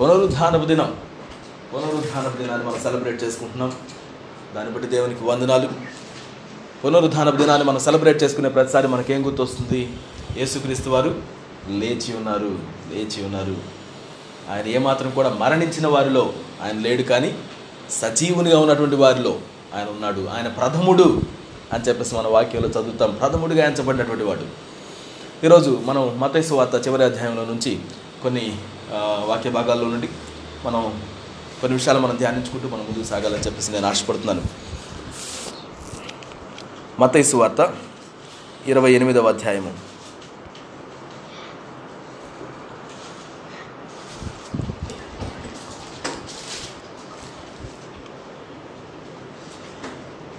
పునరుద్ధానపు దినం. పునరుద్ధానపు దినాన్ని మనం సెలబ్రేట్ చేసుకుంటున్నాం. దాన్ని బట్టి దేవునికి వందనాలు. పునరుద్ధానపు దినాన్ని మనం సెలబ్రేట్ చేసుకునే ప్రతిసారి మనకేం గుర్తొస్తుంది? యేసుక్రీస్తు వారు లేచి ఉన్నారు లేచి ఉన్నారు. ఆయన ఏమాత్రం కూడా మరణించిన వారిలో ఆయన లేడు కానీ సజీవునిగా ఉన్నటువంటి వారిలో ఆయన ఉన్నాడు. ఆయన ప్రథముడు అని చెప్పేసి మన వాక్యంలో చదువుతాం. ప్రథముడిగా ఎంచబడినటువంటి వాడు. ఈరోజు మనం మతైసు వార్త చివరి అధ్యాయంలో నుంచి కొన్ని వాక్య భాగాల్లో నుండి మనం కొన్ని విషయాలు మనం ధ్యానించుకుంటూ మనం ముందుకు సాగాలని చెప్పేసి నేను ఆశపడుతున్నాను. మతైసు వార్త ఇరవై ఎనిమిదవ అధ్యాయము.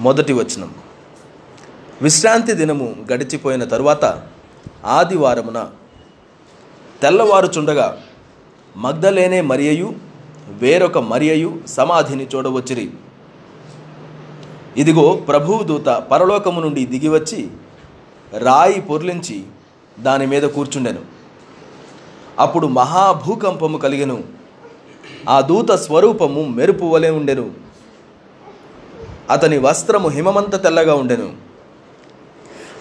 మొదటి వచనం. విశ్రాంతి దినము గడిచిపోయిన తరువాత ఆదివారమున తెల్లవారుచుండగా మగ్ధలేనే మరియయు వేరొక మరియయు సమాధిని చూడవచ్చిరి. ఇదిగో ప్రభువు దూత పరలోకము నుండి దిగివచ్చి రాయి పొర్లించి దాని మీద కూర్చుండెను. అప్పుడు మహాభూకంపము కలిగెను. ఆ దూత స్వరూపము మెరుపు వలె ఉండెను. అతని వస్త్రము హిమమంత తెల్లగా ఉండెను.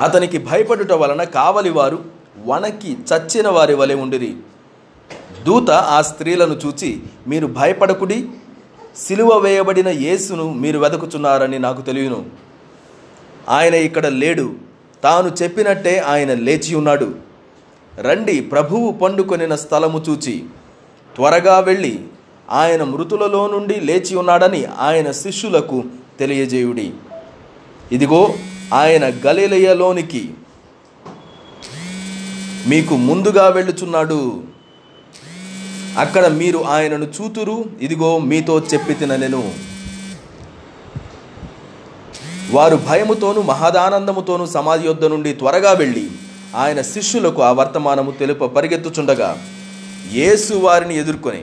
అతనికి భయపడుట వలన కావలివారు వణకి చచ్చిన వారి వలె ఉండిరి. దూత ఆ స్త్రీలను చూచి మీరు భయపడకుడి సిలువ వేయబడిన యేసును మీరు వెతుకుచున్నారని నాకు తెలియను. ఆయన ఇక్కడ లేడు. తాను చెప్పినట్టే ఆయన లేచి ఉన్నాడు. రండి ప్రభువు పండుకొనిన స్థలము చూచి. త్వరగా వెళ్ళి ఆయన మృతులలో నుండి లేచి ఉన్నాడని ఆయన శిష్యులకు తెలియజేయుడి. ఇదిగో ఆయన గలిలయలోనికి మీకు ముందుగా వెళ్ళుచున్నాడు. అక్కడ మీరు ఆయనను చూతురు ఇదిగో మీతో చెప్పి తిననెను. వారు భయముతోనూ మహదానందముతోనూ సమాధి యొద్ద నుండి త్వరగా వెళ్ళి ఆయన శిష్యులకు ఆ వర్తమానము తెలుప పరిగెత్తుచుండగా యేసు వారిని ఎదుర్కొని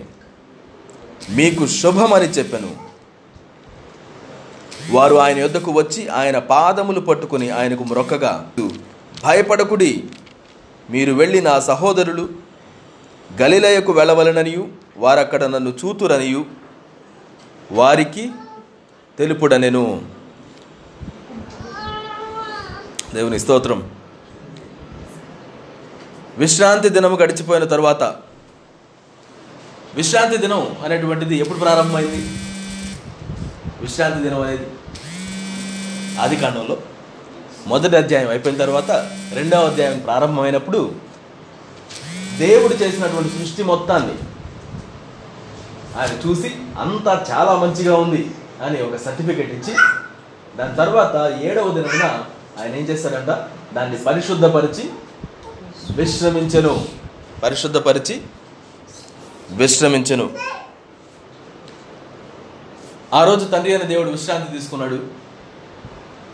మీకు శుభమని చెప్పెను. వారు ఆయన యొద్దకు వచ్చి ఆయన పాదములు పట్టుకుని ఆయనకు మ్రొక్కగా భయపడకుడి మీరు వెళ్ళి నా సహోదరులు గలిలయకు వెళ్ళవలననియు వారక్కడ నన్ను చూతురనియు వారికి తెలుపుడనెను. దేవుని స్తోత్రం. విశ్రాంతి దినము గడిచిపోయిన తర్వాత విశ్రాంతి దినం అనేటువంటిది ఎప్పుడు ప్రారంభమైంది? విశ్రాంతి దినం అనేది ఆది కాండంలో మొదటి అధ్యాయం అయిపోయిన తర్వాత రెండవ అధ్యాయం ప్రారంభమైనప్పుడు దేవుడు చేసినటువంటి సృష్టి మొత్తాన్ని ఆయన చూసి అంతా చాలా మంచిగా ఉంది అని ఒక సర్టిఫికెట్ ఇచ్చి దాని తర్వాత ఏడవ దినమున ఆయన ఏం చేస్తాడంట? దాన్ని పరిశుద్ధపరిచి విశ్రమించెను. పరిశుద్ధపరిచి విశ్రమించెను. ఆ రోజు తండ్రి అయిన దేవుడు విశ్రాంతి తీసుకున్నాడు.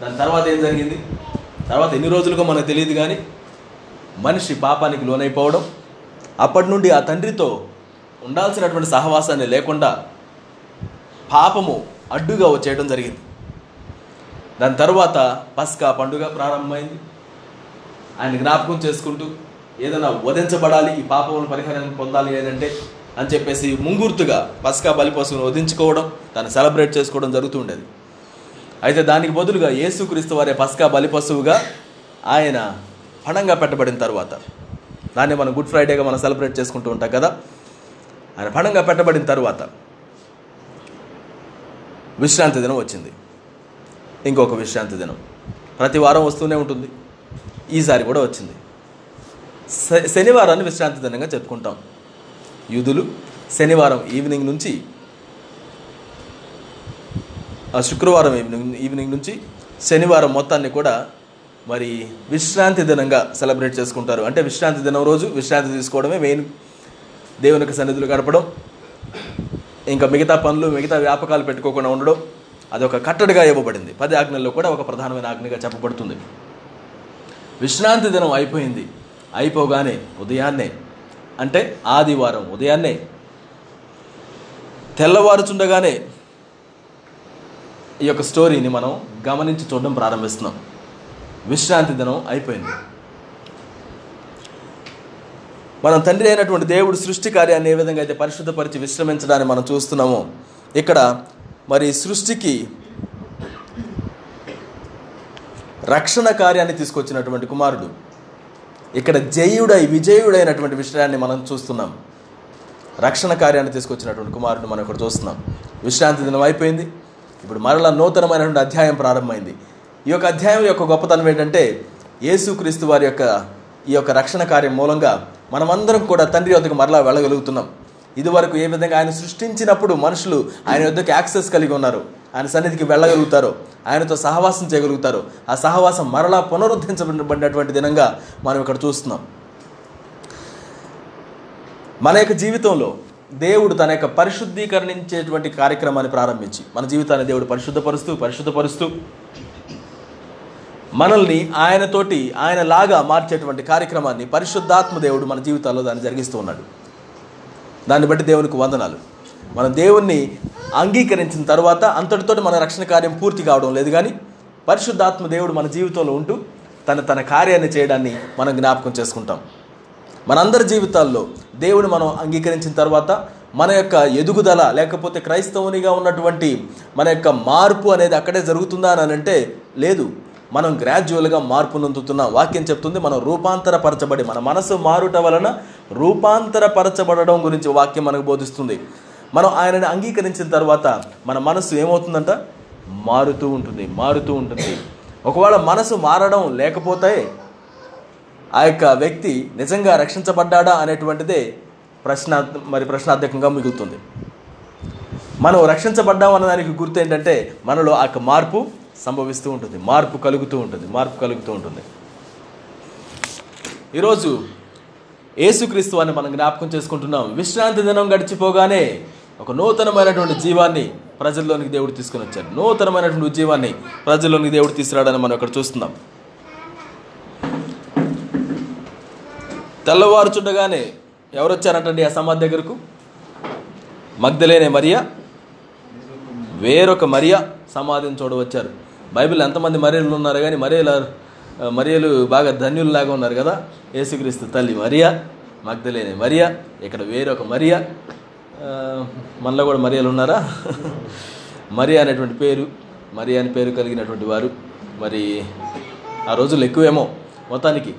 దాని తర్వాత ఏం జరిగింది? తర్వాత ఎన్ని రోజులుగా మనకు తెలియదు కానీ మనిషి పాపానికి లోనైపోవడం అప్పటి నుండి ఆ తండ్రితో ఉండాల్సినటువంటి సహవాసాన్ని లేకుండా పాపము అడ్డుగా వచ్చేయడం జరిగింది. దాని తర్వాత పస్కా పండుగ ప్రారంభమైంది. ఆయన జ్ఞాపకం చేసుకుంటూ ఏదైనా వధించబడాలి ఈ పాపములను పరిహారాన్ని పొందాలి ఏదంటే అని చెప్పేసి ముంగుర్తుగా పస్కా బలిపోసుకుని వధించుకోవడం దాన్ని సెలబ్రేట్ చేసుకోవడం జరుగుతుండేది అయితే దానికి బదులుగా యేసుక్రీస్తు వారే పస్కా బలిపశువుగా ఆయన పణంగా పెట్టబడిన తర్వాత దాన్ని మనం గుడ్ ఫ్రైడేగా మనం సెలబ్రేట్ చేసుకుంటూ ఉంటాం కదా? ఆయన పణంగా పెట్టబడిన తర్వాత విశ్రాంతి దినం వచ్చింది. ఇంకొక విశ్రాంతి దినం. ప్రతి వారం వస్తూనే ఉంటుంది. ఈసారి కూడా వచ్చింది. శ- శనివారాన్ని విశ్రాంతి దినంగా చెప్పుకుంటాం. యూదులు శనివారం ఈవినింగ్ నుంచి ఆ శుక్రవారం ఈవినింగ్ ఈవినింగ్ నుంచి శనివారం మొత్తాన్ని కూడా మరి విశ్రాంతి దినంగా సెలబ్రేట్ చేసుకుంటారు. అంటే విశ్రాంతి దినం రోజు విశ్రాంతి తీసుకోవడమే మెయిన్ దేవునికి సన్నిధులు గడపడం. ఇంకా మిగతా పనులు మిగతా వ్యాపకాలు పెట్టుకోకుండా ఉండడం. అదొక కట్టడిగా ఇవ్వబడింది. పది ఆజ్ఞల్లో కూడా ఒక ప్రధానమైన ఆజ్ఞగా చెప్పబడుతుంది. విశ్రాంతి దినం అయిపోయింది. అయిపోగానే ఉదయాన్నే అంటే ఆదివారం ఉదయాన్నే తెల్లవారుచుండగానే ఈ యొక్క స్టోరీని మనం గమనించి చూడడం ప్రారంభిస్తున్నాం. విశ్రాంతి దినం అయిపోయింది. మనం తండ్రి అయినటువంటి దేవుడు సృష్టి కార్యాన్ని ఏ విధంగా అయితే పరిశుద్ధపరిచి విశ్రమించడాన్ని మనం చూస్తున్నామో ఇక్కడ మరి సృష్టికి రక్షణ కార్యాన్ని తీసుకొచ్చినటువంటి కుమారుడు. ఇక్కడ జయుడై విజయుడైనటువంటి విషయాన్ని మనం చూస్తున్నాం. రక్షణ కార్యాన్ని తీసుకొచ్చినటువంటి కుమారుడు మనం ఇక్కడ చూస్తున్నాం. విశ్రాంతి దినం అయిపోయింది. ఇప్పుడు మరలా నూతనమైనటువంటి అధ్యాయం ప్రారంభమైంది. ఈ యొక్క అధ్యాయం యొక్క గొప్పతనం ఏంటంటే యేసుక్రీస్తు వారి యొక్క ఈ యొక్క రక్షణ కార్యం మూలంగా మనమందరం కూడా తండ్రి వద్దకు మరలా వెళ్ళగలుగుతున్నాం. ఇదివరకు ఏ విధంగా ఆయన సృష్టించినప్పుడు మనుషులు ఆయన వద్దకు యాక్సెస్ కలిగి ఉన్నారు ఆయన సన్నిధికి వెళ్ళగలుగుతారో ఆయనతో సహవాసం చేయగలుగుతారో ఆ సహవాసం మరలా పునరుద్ధరించబడినటువంటి దినంగా మనం ఇక్కడ చూస్తున్నాం. మన యొక్క జీవితంలో దేవుడు తన యొక్క పరిశుద్ధీకరణించేటువంటి కార్యక్రమాన్ని ప్రారంభించి మన జీవితాన్ని దేవుడు పరిశుద్ధపరుస్తూ పరిశుద్ధపరుస్తూ మనల్ని ఆయనతోటి ఆయన లాగా మార్చేటువంటి కార్యక్రమాన్ని పరిశుద్ధాత్మ దేవుడు మన జీవితాల్లో దాన్ని జరిగిస్తూ ఉన్నాడు. దాన్ని బట్టి దేవునికి వందనాలు. మనం దేవుణ్ణి అంగీకరించిన తర్వాత అంతటితోటి మన రక్షణ కార్యం పూర్తి కావడం లేదు కానీ పరిశుద్ధాత్మ దేవుడు మన జీవితంలో ఉంటూ తన తన కార్యాన్ని చేయడాన్ని మనం జ్ఞాపకం చేసుకుంటాం. మనందరి జీవితాల్లో దేవుడు మనం అంగీకరించిన తర్వాత మన యొక్క ఎదుగుదల లేకపోతే క్రైస్తవునిగా ఉన్నటువంటి మన యొక్క మార్పు అనేది అక్కడే జరుగుతుందా అని అంటే లేదు. మనం గ్రాడ్యువల్గా మార్పు నొందుతున్నాం వాక్యం చెప్తుంది మనం రూపాంతరపరచబడి మన మనసు మారుట వలన రూపాంతరపరచబడడం గురించి వాక్యం మనకు బోధిస్తుంది. మనం ఆయనని అంగీకరించిన తర్వాత మన మనసు ఏమవుతుందంట? మారుతూ ఉంటుంది మారుతూ ఉంటుంది. ఒకవేళ మనసు మారడం లేకపోతే ఆ యొక్క వ్యక్తి నిజంగా రక్షించబడ్డాడా అనేటువంటిదే ప్రశ్న మరి ప్రశ్నార్థకంగా మిగులుతుంది. మనం రక్షించబడ్డాం అన్న దానికి గుర్తు ఏంటంటే మనలో ఆ యొక్క మార్పు సంభవిస్తూ ఉంటుంది. మార్పు కలుగుతూ ఉంటుంది. మార్పు కలుగుతూ ఉంటుంది. ఈరోజు యేసుక్రీస్తు అని మనం జ్ఞాపకం చేసుకుంటున్నాం. విశ్రాంతి దినం గడిచిపోగానే ఒక నూతనమైనటువంటి జీవాన్ని ప్రజల్లోనికి దేవుడు తీసుకుని వచ్చాడు. నూతనమైనటువంటి జీవాన్ని ప్రజల్లోనికి దేవుడు తీసుకురాడని మనం ఇక్కడ చూస్తున్నాం. తెల్లవారుచుండగానే ఎవరు వచ్చారంటండి ఆ సమాధి దగ్గరకు? Magdalene Maria? వేరొక మరియా సమాధిని చూడవచ్చారు. బైబిల్ ఎంతమంది మరియలు ఉన్నారు కానీ మరియల మరియలు బాగా ధన్యుల్లాగా ఉన్నారు కదా? యేసుక్రీస్తు తల్లి మరియా మగ్ధలేని మరియా ఇక్కడ వేరొక మరియా. మనలో కూడా మరియలు ఉన్నారా? మరియా అనేటువంటి పేరు మరియా అని పేరు కలిగినటువంటి వారు. మరి ఆ రోజులు ఎక్కువేమో మొత్తానికి.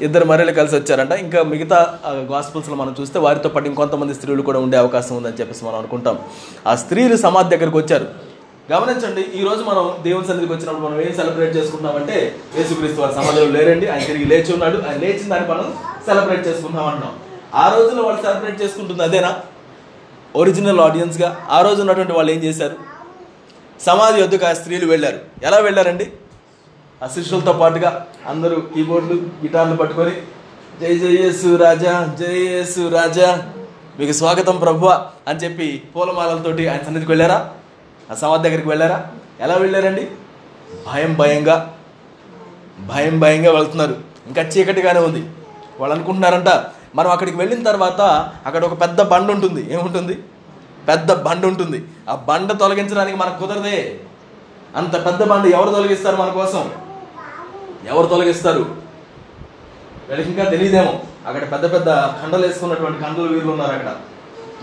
ఇద్దరు మర్రెలు కలిసి వచ్చారంట. ఇంకా మిగతా గాస్పుల్స్లో మనం చూస్తే వారితో పాటు ఇంకొంతమంది స్త్రీలు కూడా ఉండే అవకాశం ఉందని చెప్పేసి మనం అనుకుంటాం. ఆ స్త్రీలు సమాధి దగ్గరకు వచ్చారు. గమనించండి ఈ రోజు మనం దేవుని సన్నిధికి వచ్చినప్పుడు మనం ఏం సెలబ్రేట్ చేసుకుంటామంటే యేసుక్రీస్తు వారి సమాధిలో లేరండి ఆయన తిరిగి లేచి ఉన్నాడు ఆయన లేచిన దాన్ని మనం సెలబ్రేట్ చేసుకుంటాం అంటున్నాం. ఆ రోజులో వాళ్ళు సెలబ్రేట్ చేసుకుంటుంది అదేనా? ఒరిజినల్ ఆడియన్స్గా ఆ రోజు ఉన్నటువంటి వాళ్ళు ఏం చేశారు? సమాధి వద్దకు ఆ స్త్రీలు వెళ్ళారు. ఎలా వెళ్ళారండి? ఆ శిష్యులతో పాటుగా అందరూ కీబోర్డులు గిటార్లు పట్టుకొని జై జై రాజా జై రాజా మీకు స్వాగతం ప్రభువ అని చెప్పి పూలమాలలతోటి ఆయన సన్నిధికి వెళ్ళారా? ఆ దగ్గరికి వెళ్ళారా? ఎలా వెళ్ళారండి? భయం భయంగా భయం భయంగా వెళ్తున్నారు. ఇంకా చీకటిగానే ఉంది. వాళ్ళు అనుకుంటున్నారంట మనం అక్కడికి వెళ్ళిన తర్వాత అక్కడ ఒక పెద్ద బండ ఉంటుంది. ఏముంటుంది? పెద్ద బండ ఉంటుంది. ఆ బండ తొలగించడానికి మనకు కుదరదే. అంత పెద్ద బండ ఎవరు తొలగిస్తారు మన కోసం? ఎవరు తొలగిస్తారు? వీళ్ళకి ఇంకా తెలియదేమో. అక్కడ పెద్ద పెద్ద కండలు వేసుకున్నటువంటి కండలు వీళ్ళు ఉన్నారు అక్కడ.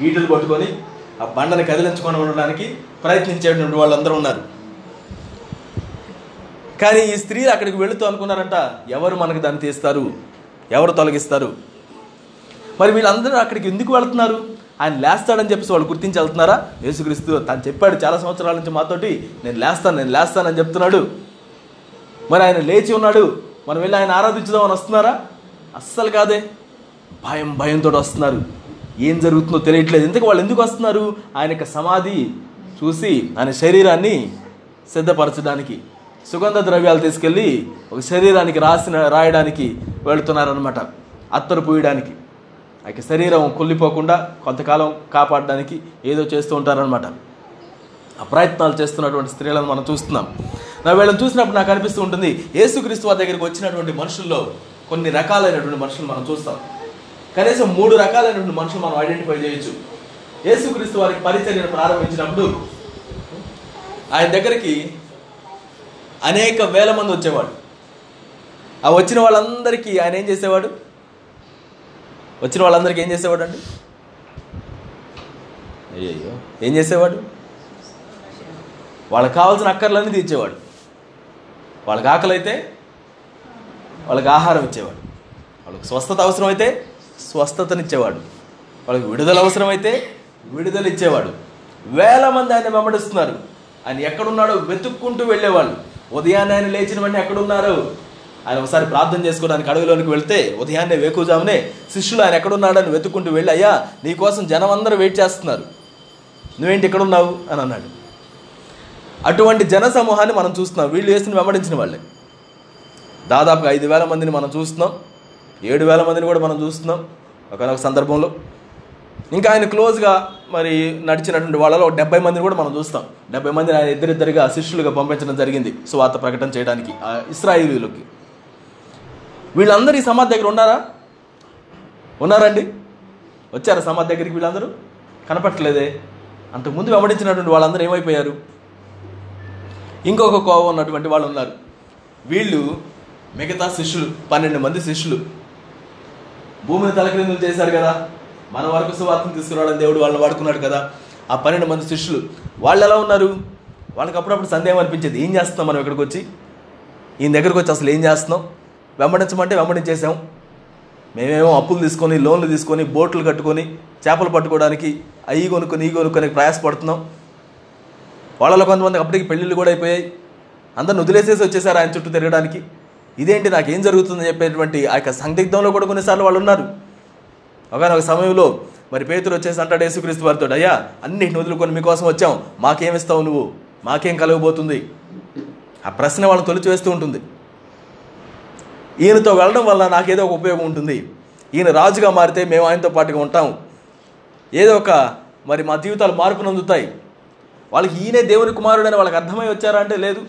ఈటలు పట్టుకొని ఆ బండని కదిలించుకొని ఉండడానికి ప్రయత్నించేటువంటి వాళ్ళందరూ ఉన్నారు. కానీ ఈ స్త్రీ అక్కడికి వెళుతూ అనుకున్నారంట ఎవరు మనకు దాన్ని తీస్తారు? ఎవరు తొలగిస్తారు? మరి వీళ్ళందరూ అక్కడికి ఎందుకు వెళ్తున్నారు? ఆయన లేస్తాడని చెప్పేసి వాళ్ళు గుర్తించి వెళ్తున్నారా? యేసుక్రీస్తు తను చెప్పాడు చాలా సంవత్సరాల నుంచి మాతోటి నేను లేస్తాను నేను లేస్తానని చెప్తున్నాడు. మరి ఆయన లేచి ఉన్నాడు. మనం వెళ్ళి ఆయన ఆరాధించుదామని వస్తున్నారా? అస్సలు కాదే. భయం భయంతో వస్తున్నారు. ఏం జరుగుతుందో తెలియట్లేదు. ఎందుకు వాళ్ళు ఎందుకు వస్తున్నారు? ఆయన యొక్క సమాధి చూసి ఆయన శరీరాన్ని సిద్ధపరచడానికి సుగంధ ద్రవ్యాలు తీసుకెళ్ళి ఒక శరీరానికి రాసిన రాయడానికి వెళుతున్నారనమాట అత్తరు పూయడానికి. ఆయన శరీరం కుళ్ళిపోకుండా కొంతకాలం కాపాడడానికి ఏదో చేస్తూ ఉంటారనమాట ఆ ప్రయత్నాలు చేస్తున్నటువంటి స్త్రీలను మనం చూస్తున్నాం. నా వీళ్ళని చూసినప్పుడు నాకు అనిపిస్తూ ఉంటుంది యేసుక్రీస్తు వారి దగ్గరికి వచ్చినటువంటి మనుషుల్లో కొన్ని రకాలైనటువంటి మనుషులు మనం చూస్తాం. కనీసం మూడు రకాలైనటువంటి మనుషులు మనం ఐడెంటిఫై చేయొచ్చు. యేసుక్రీస్తు వారికి పరిచర్యను ప్రారంభించినప్పుడు ఆయన దగ్గరికి అనేక వేల మంది వచ్చేవాడు ఆ వచ్చిన వాళ్ళందరికీ ఆయన ఏం చేసేవాడు? వచ్చిన వాళ్ళందరికీ ఏం చేసేవాడు అండి అయ్యయ్యో ఏం చేసేవాడు? వాళ్ళకి కావాల్సిన అక్కర్లన్నీ తీర్చేవాడు. వాళ్ళకి ఆకలి అయితే వాళ్ళకి ఆహారం ఇచ్చేవాడు. వాళ్ళకి స్వస్థత అవసరమైతే స్వస్థతనిచ్చేవాడు. వాళ్ళకి విడుదల అవసరమైతే విడుదల ఇచ్చేవాడు వేల మంది ఆయన వెంబడిస్తున్నారు. ఆయన ఎక్కడున్నాడో వెతుక్కుంటూ వెళ్ళేవాళ్ళు. ఉదయాన్నే ఆయన లేచిన వెంటనే ఎక్కడున్నారు? ఆయన ఒకసారి ప్రార్థన చేసుకోవడానికి అడవిలోనికి వెళ్తే ఉదయాన్నే వేకుజామునే శిష్యులు ఆయన ఎక్కడున్నాడని వెతుక్కుంటూ వెళ్ళి అయ్యా నీకోసం జనం అందరూ వెయిట్ చేస్తున్నారు. నువ్వేంటి ఎక్కడున్నావు అని అన్నాడు. అటువంటి జన సమూహాన్ని మనం చూస్తున్నాం. వీళ్ళు వేసిన వెంబడించిన వాళ్ళే. దాదాపుగా ఐదు వేల మందిని మనం చూస్తున్నాం. ఏడు వేల మందిని కూడా మనం చూస్తున్నాం. ఒకనొక సందర్భంలో ఇంకా ఆయన క్లోజ్గా మరి నడిచినటువంటి వాళ్ళలో డెబ్బై మందిని కూడా మనం చూస్తాం. డెబ్బై మందిని ఆయన ఇద్దరిద్దరిగా శిష్యులుగా పంపించడం జరిగింది సువార్త ప్రకటన చేయడానికి ఆ ఇస్రాయిలీలకి. వీళ్ళందరూ ఈ సమాధి దగ్గర ఉన్నారా? ఉన్నారండి? వచ్చారా సమాధి దగ్గరికి వీళ్ళందరూ? కనపట్టలేదే అంతకుముందు వెంబడించినటువంటి వాళ్ళందరూ ఏమైపోయారు? ఇంకొక కోవ ఉన్నటువంటి వాళ్ళు ఉన్నారు. వీళ్ళు మిగతా శిష్యులు పన్నెండు మంది శిష్యులు. భూమిని తలక్రిందులు చేశారు కదా. మన వరకు సువార్తను తీసుకురావడం దేవుడు వాళ్ళని వాడుకున్నాడు కదా. ఆ పన్నెండు మంది శిష్యులు వాళ్ళు ఎలా ఉన్నారు? వాళ్ళకి అప్పుడప్పుడు సందేహం అనిపించేది ఏం చేస్తున్నాం మనం ఇక్కడికి వచ్చి? ఈయన దగ్గరకు వచ్చి అసలు ఏం చేస్తున్నాం వెంబడించమంటే వెంబడించేసాం. మేమేమో అప్పులు తీసుకొని లోన్లు తీసుకొని బోట్లు కట్టుకొని చేపలు పట్టుకోవడానికి అవి కొనుక్కొని ఈ కొనుక్కొని ప్రయాసపడుతున్నాం. వాళ్ళలో కొంతమంది అప్పటికి పెళ్ళిళ్ళు కూడా అయిపోయాయి. అందరిని వదిలేసేసి వచ్చేసారు ఆయన చుట్టూ తిరగడానికి. ఇదేంటి నాకేం జరుగుతుందని చెప్పేటువంటి ఆ యొక్క సందిగ్ధంలో కూడా కొన్నిసార్లు వాళ్ళు ఉన్నారు. ఒకనొక సమయంలో మరి పేతురు వచ్చేసి అంటాడు యేసుక్రీస్తు వారితో అయ్యా అన్నిటిని వదులుకొని మీకోసం వచ్చాం. మాకేమిస్తావు నువ్వు? మాకేం కలగబోతుంది? ఆ ప్రశ్న వాళ్ళని తొలిచి వేస్తూ ఉంటుంది. ఈయనతో వెళ్ళడం వల్ల నాకేదో ఒక ఉపయోగం ఉంటుంది. ఈయన రాజుగా మారితే మేము ఆయనతో పాటుగా ఉంటాం. ఏదో ఒక మరి మా జీవితాలు మార్పు నందుతాయి వాళ్ళకి ఈయనే దేవుని కుమారుడని వాళ్ళకి అర్థమై వచ్చారా అంటే లేదు.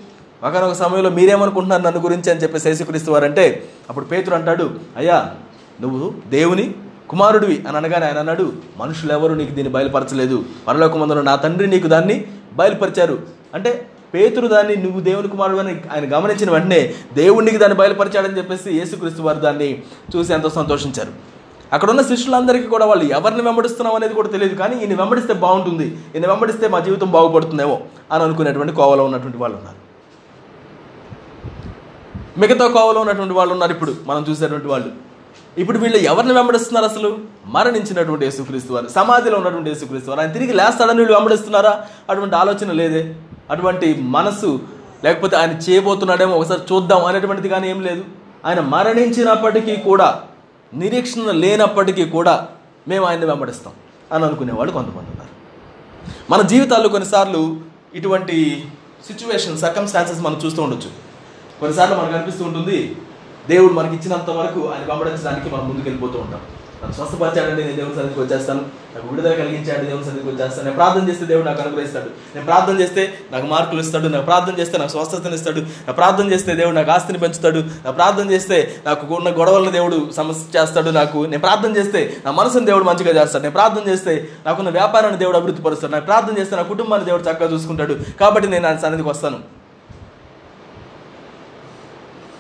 ఒకనొక సమయంలో మీరేమనుకుంటున్నారు నన్ను గురించి అని చెప్పి యేసుక్రీస్తు వారంటే అప్పుడు పేతురు అంటాడు అయ్యా నువ్వు దేవుని కుమారుడివి అని అనగానే ఆయన అన్నాడు మనుషులు ఎవరు నీకు దీన్ని బయలుపరచలేదు. పరలోకమందులో నా తండ్రి నీకు దాన్ని బయలుపరిచారు. అంటే పేతురు దాన్ని నువ్వు దేవుని కుమారుడు అని ఆయన గమనించిన వెంటనే దేవునికి దాన్ని బయలుపరిచాడని చెప్పేసి యేసుక్రీస్తు వారు దాన్ని చూసి ఎంతో సంతోషించారు. అక్కడ ఉన్న శిష్యులందరికీ కూడా వాళ్ళు ఎవరిని వెంబడిస్తున్నాం అనేది కూడా తెలియదు కానీ ఈయన వెంబడిస్తే బాగుంటుంది ఈయన వెంబడిస్తే మా జీవితం బాగుపడుతుందేమో అని అనుకునేటువంటి కోవలో ఉన్నటువంటి వాళ్ళు ఉన్నారు. మిగతా కోవలో ఉన్నటువంటి వాళ్ళు ఉన్నారు ఇప్పుడు మనం చూసేటువంటి వాళ్ళు. ఇప్పుడు వీళ్ళు ఎవరిని వెంబడిస్తున్నారు అసలు? మరణించినటువంటి యేసుక్రీస్తు వారు సమాధిలో ఉన్నటువంటి యేసుక్రీస్తు వారు ఆయన తిరిగి లేస్తాడని వీళ్ళు వెంబడిస్తున్నారా? అటువంటి ఆలోచన లేదే. అటువంటి మనసు లేకపోతే ఆయన చేయబోతున్నాడేమో ఒకసారి చూద్దాం అనేటువంటిది కానీ ఏం లేదు. ఆయన మరణించినప్పటికీ కూడా నిరీక్షణ లేనప్పటికీ కూడా మేము ఆయన్ని వెంబడిస్తాం అని అనుకునేవాళ్ళు కొంతమంది ఉన్నారు. మన జీవితాల్లో కొన్నిసార్లు ఇటువంటి సిచ్యువేషన్ సర్కమ్స్టాన్సెస్ మనం చూస్తూ ఉండొచ్చు. కొన్నిసార్లు మనకు అనిపిస్తూ ఉంటుంది దేవుడు మనకి ఇచ్చినంత వరకు ఆయన పంపడించడానికి మనం ముందుకు వెళ్ళిపోతూ ఉంటాం. నన్ను స్వస్థపరిచాడండి నేను దేవుని సన్నిధికి వచ్చేస్తాను. నాకు విడుదల కలిగించాడు దేవుని సన్నిధికి వచ్చేస్తాను. నేను ప్రార్థన చేస్తే దేవుడు నాకు అనుగ్రహిస్తాడు. నేను ప్రార్థన చేస్తే నాకు మార్కులు ఇస్తాడు. నాకు ప్రార్థన చేస్తే నాకు స్వస్థతను ఇస్తాడు. నా ప్రార్థన చేస్తే దేవుడు నాకు ఆస్తిని పెంచుతాడు. నా ప్రార్థన చేస్తే నాకు ఉన్న గొడవలను దేవుడు సమస్య చేస్తాడు. నాకు నేను ప్రార్థన చేస్తే నా మనసుని దేవుడు మంచిగా చేస్తాడు. నేను ప్రార్థన చేస్తే నాకున్న వ్యాపారాన్ని దేవుడు అభివృద్ధి పరుస్తాడు. నాకు ప్రార్థన చేస్తే నా కుటుంబాన్ని దేవుడు చక్కగా చూసుకుంటాడు. కాబట్టి నేను ఆయన సన్నిధికి వస్తాను.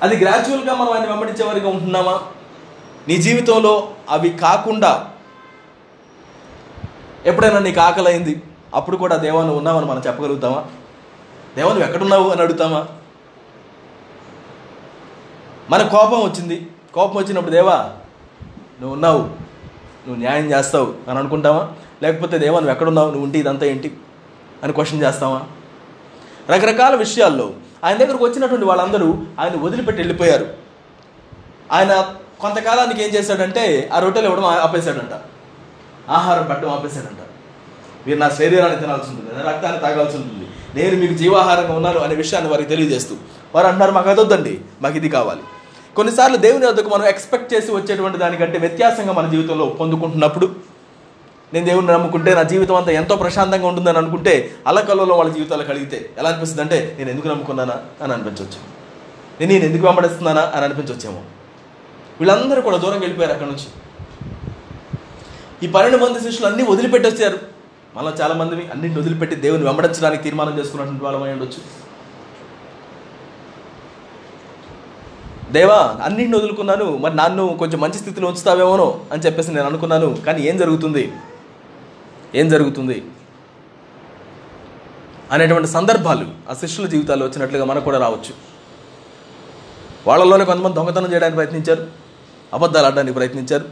అది గ్రాడ్యువల్గా మనం ఆయన వెంబడించే వారిగా ఉంటున్నామా? నీ జీవితంలో అవి కాకుండా ఎప్పుడైనా నీకు ఆకలి అయింది అప్పుడు కూడా దేవా నువ్వు ఉన్నావని మనం చెప్పగలుగుతామా? దేవా నువ్వు ఎక్కడున్నావు అని అడుగుతామా? మన కోపం వచ్చింది. కోపం వచ్చినప్పుడు దేవా నువ్వు ఉన్నావు. నువ్వు న్యాయం చేస్తావు అని అనుకుంటావా లేకపోతే దేవా నువ్వు ఎక్కడున్నావు? నువ్వు ఉంటే ఇదంతా ఏంటి? అని క్వశ్చన్ చేస్తావా రకరకాల విషయాల్లో ఆయన దగ్గరకు వచ్చినటువంటి వాళ్ళందరూ ఆయన వదిలిపెట్టి వెళ్ళిపోయారు. ఆయన కొంతకాలానికి ఏం చేశాడంటే ఆ రొట్టెలు ఇవ్వడం ఆపేశాడంట. ఆహారం పెట్టడం ఆపేశాడంట. మీరు నా శరీరాన్ని తినాల్సి ఉంటుంది నా రక్తాన్ని తాగాల్సి ఉంటుంది. నేను మీకు జీవాహారంగా ఉన్నాను అనే విషయాన్ని వారికి తెలియజేస్తూ వారు అంటున్నారు మాకు అదొద్దండి మాకు ఇది కావాలి. కొన్నిసార్లు దేవుని వద్దకు మనం ఎక్స్పెక్ట్ చేసి వచ్చేటువంటి దానికంటే వ్యత్యాసంగా మన జీవితంలో పొందుకుంటున్నప్పుడు నేను దేవుని నమ్ముకుంటే నా జీవితం అంతా ఎంతో ప్రశాంతంగా ఉంటుందని అనుకుంటే అలకల్లో వాళ్ళ జీవితాలు కలిగితే ఎలా అనిపిస్తుంది అంటే నేను ఎందుకు నమ్ముకున్నానా? అని అనిపించవచ్చు నేను నేను ఎందుకు వెంబడిస్తున్నానా? అని అనిపించవచ్చేమో వీళ్ళందరూ కూడా దూరం వెళ్ళిపోయారు అక్కడ నుంచి. ఈ పన్నెండు మంది శిష్యులు అన్నీ వదిలిపెట్టొచ్చారు మళ్ళీ చాలా మందిని అన్నింటిని వదిలిపెట్టి దేవుని వెంబడించడానికి తీర్మానం చేసుకున్నటువంటి వాళ్ళమై ఉండొచ్చు. దేవా అన్నింటిని వదులుకున్నాను. మరి నన్ను కొంచెం మంచి స్థితిలో ఉంచుతావేమోనో అని చెప్పేసి నేను అనుకున్నాను. కానీ ఏం జరుగుతుంది? ఏం జరుగుతుంది? అనేటువంటి సందర్భాలు ఆ శిష్యుల జీవితాల్లో వచ్చినట్లుగా మనకు కూడా రావచ్చు. వాళ్ళలోనే కొంతమంది దొంగతనం చేయడానికి ప్రయత్నించారు. అబద్ధాలు ఆడడానికి ప్రయత్నించారు.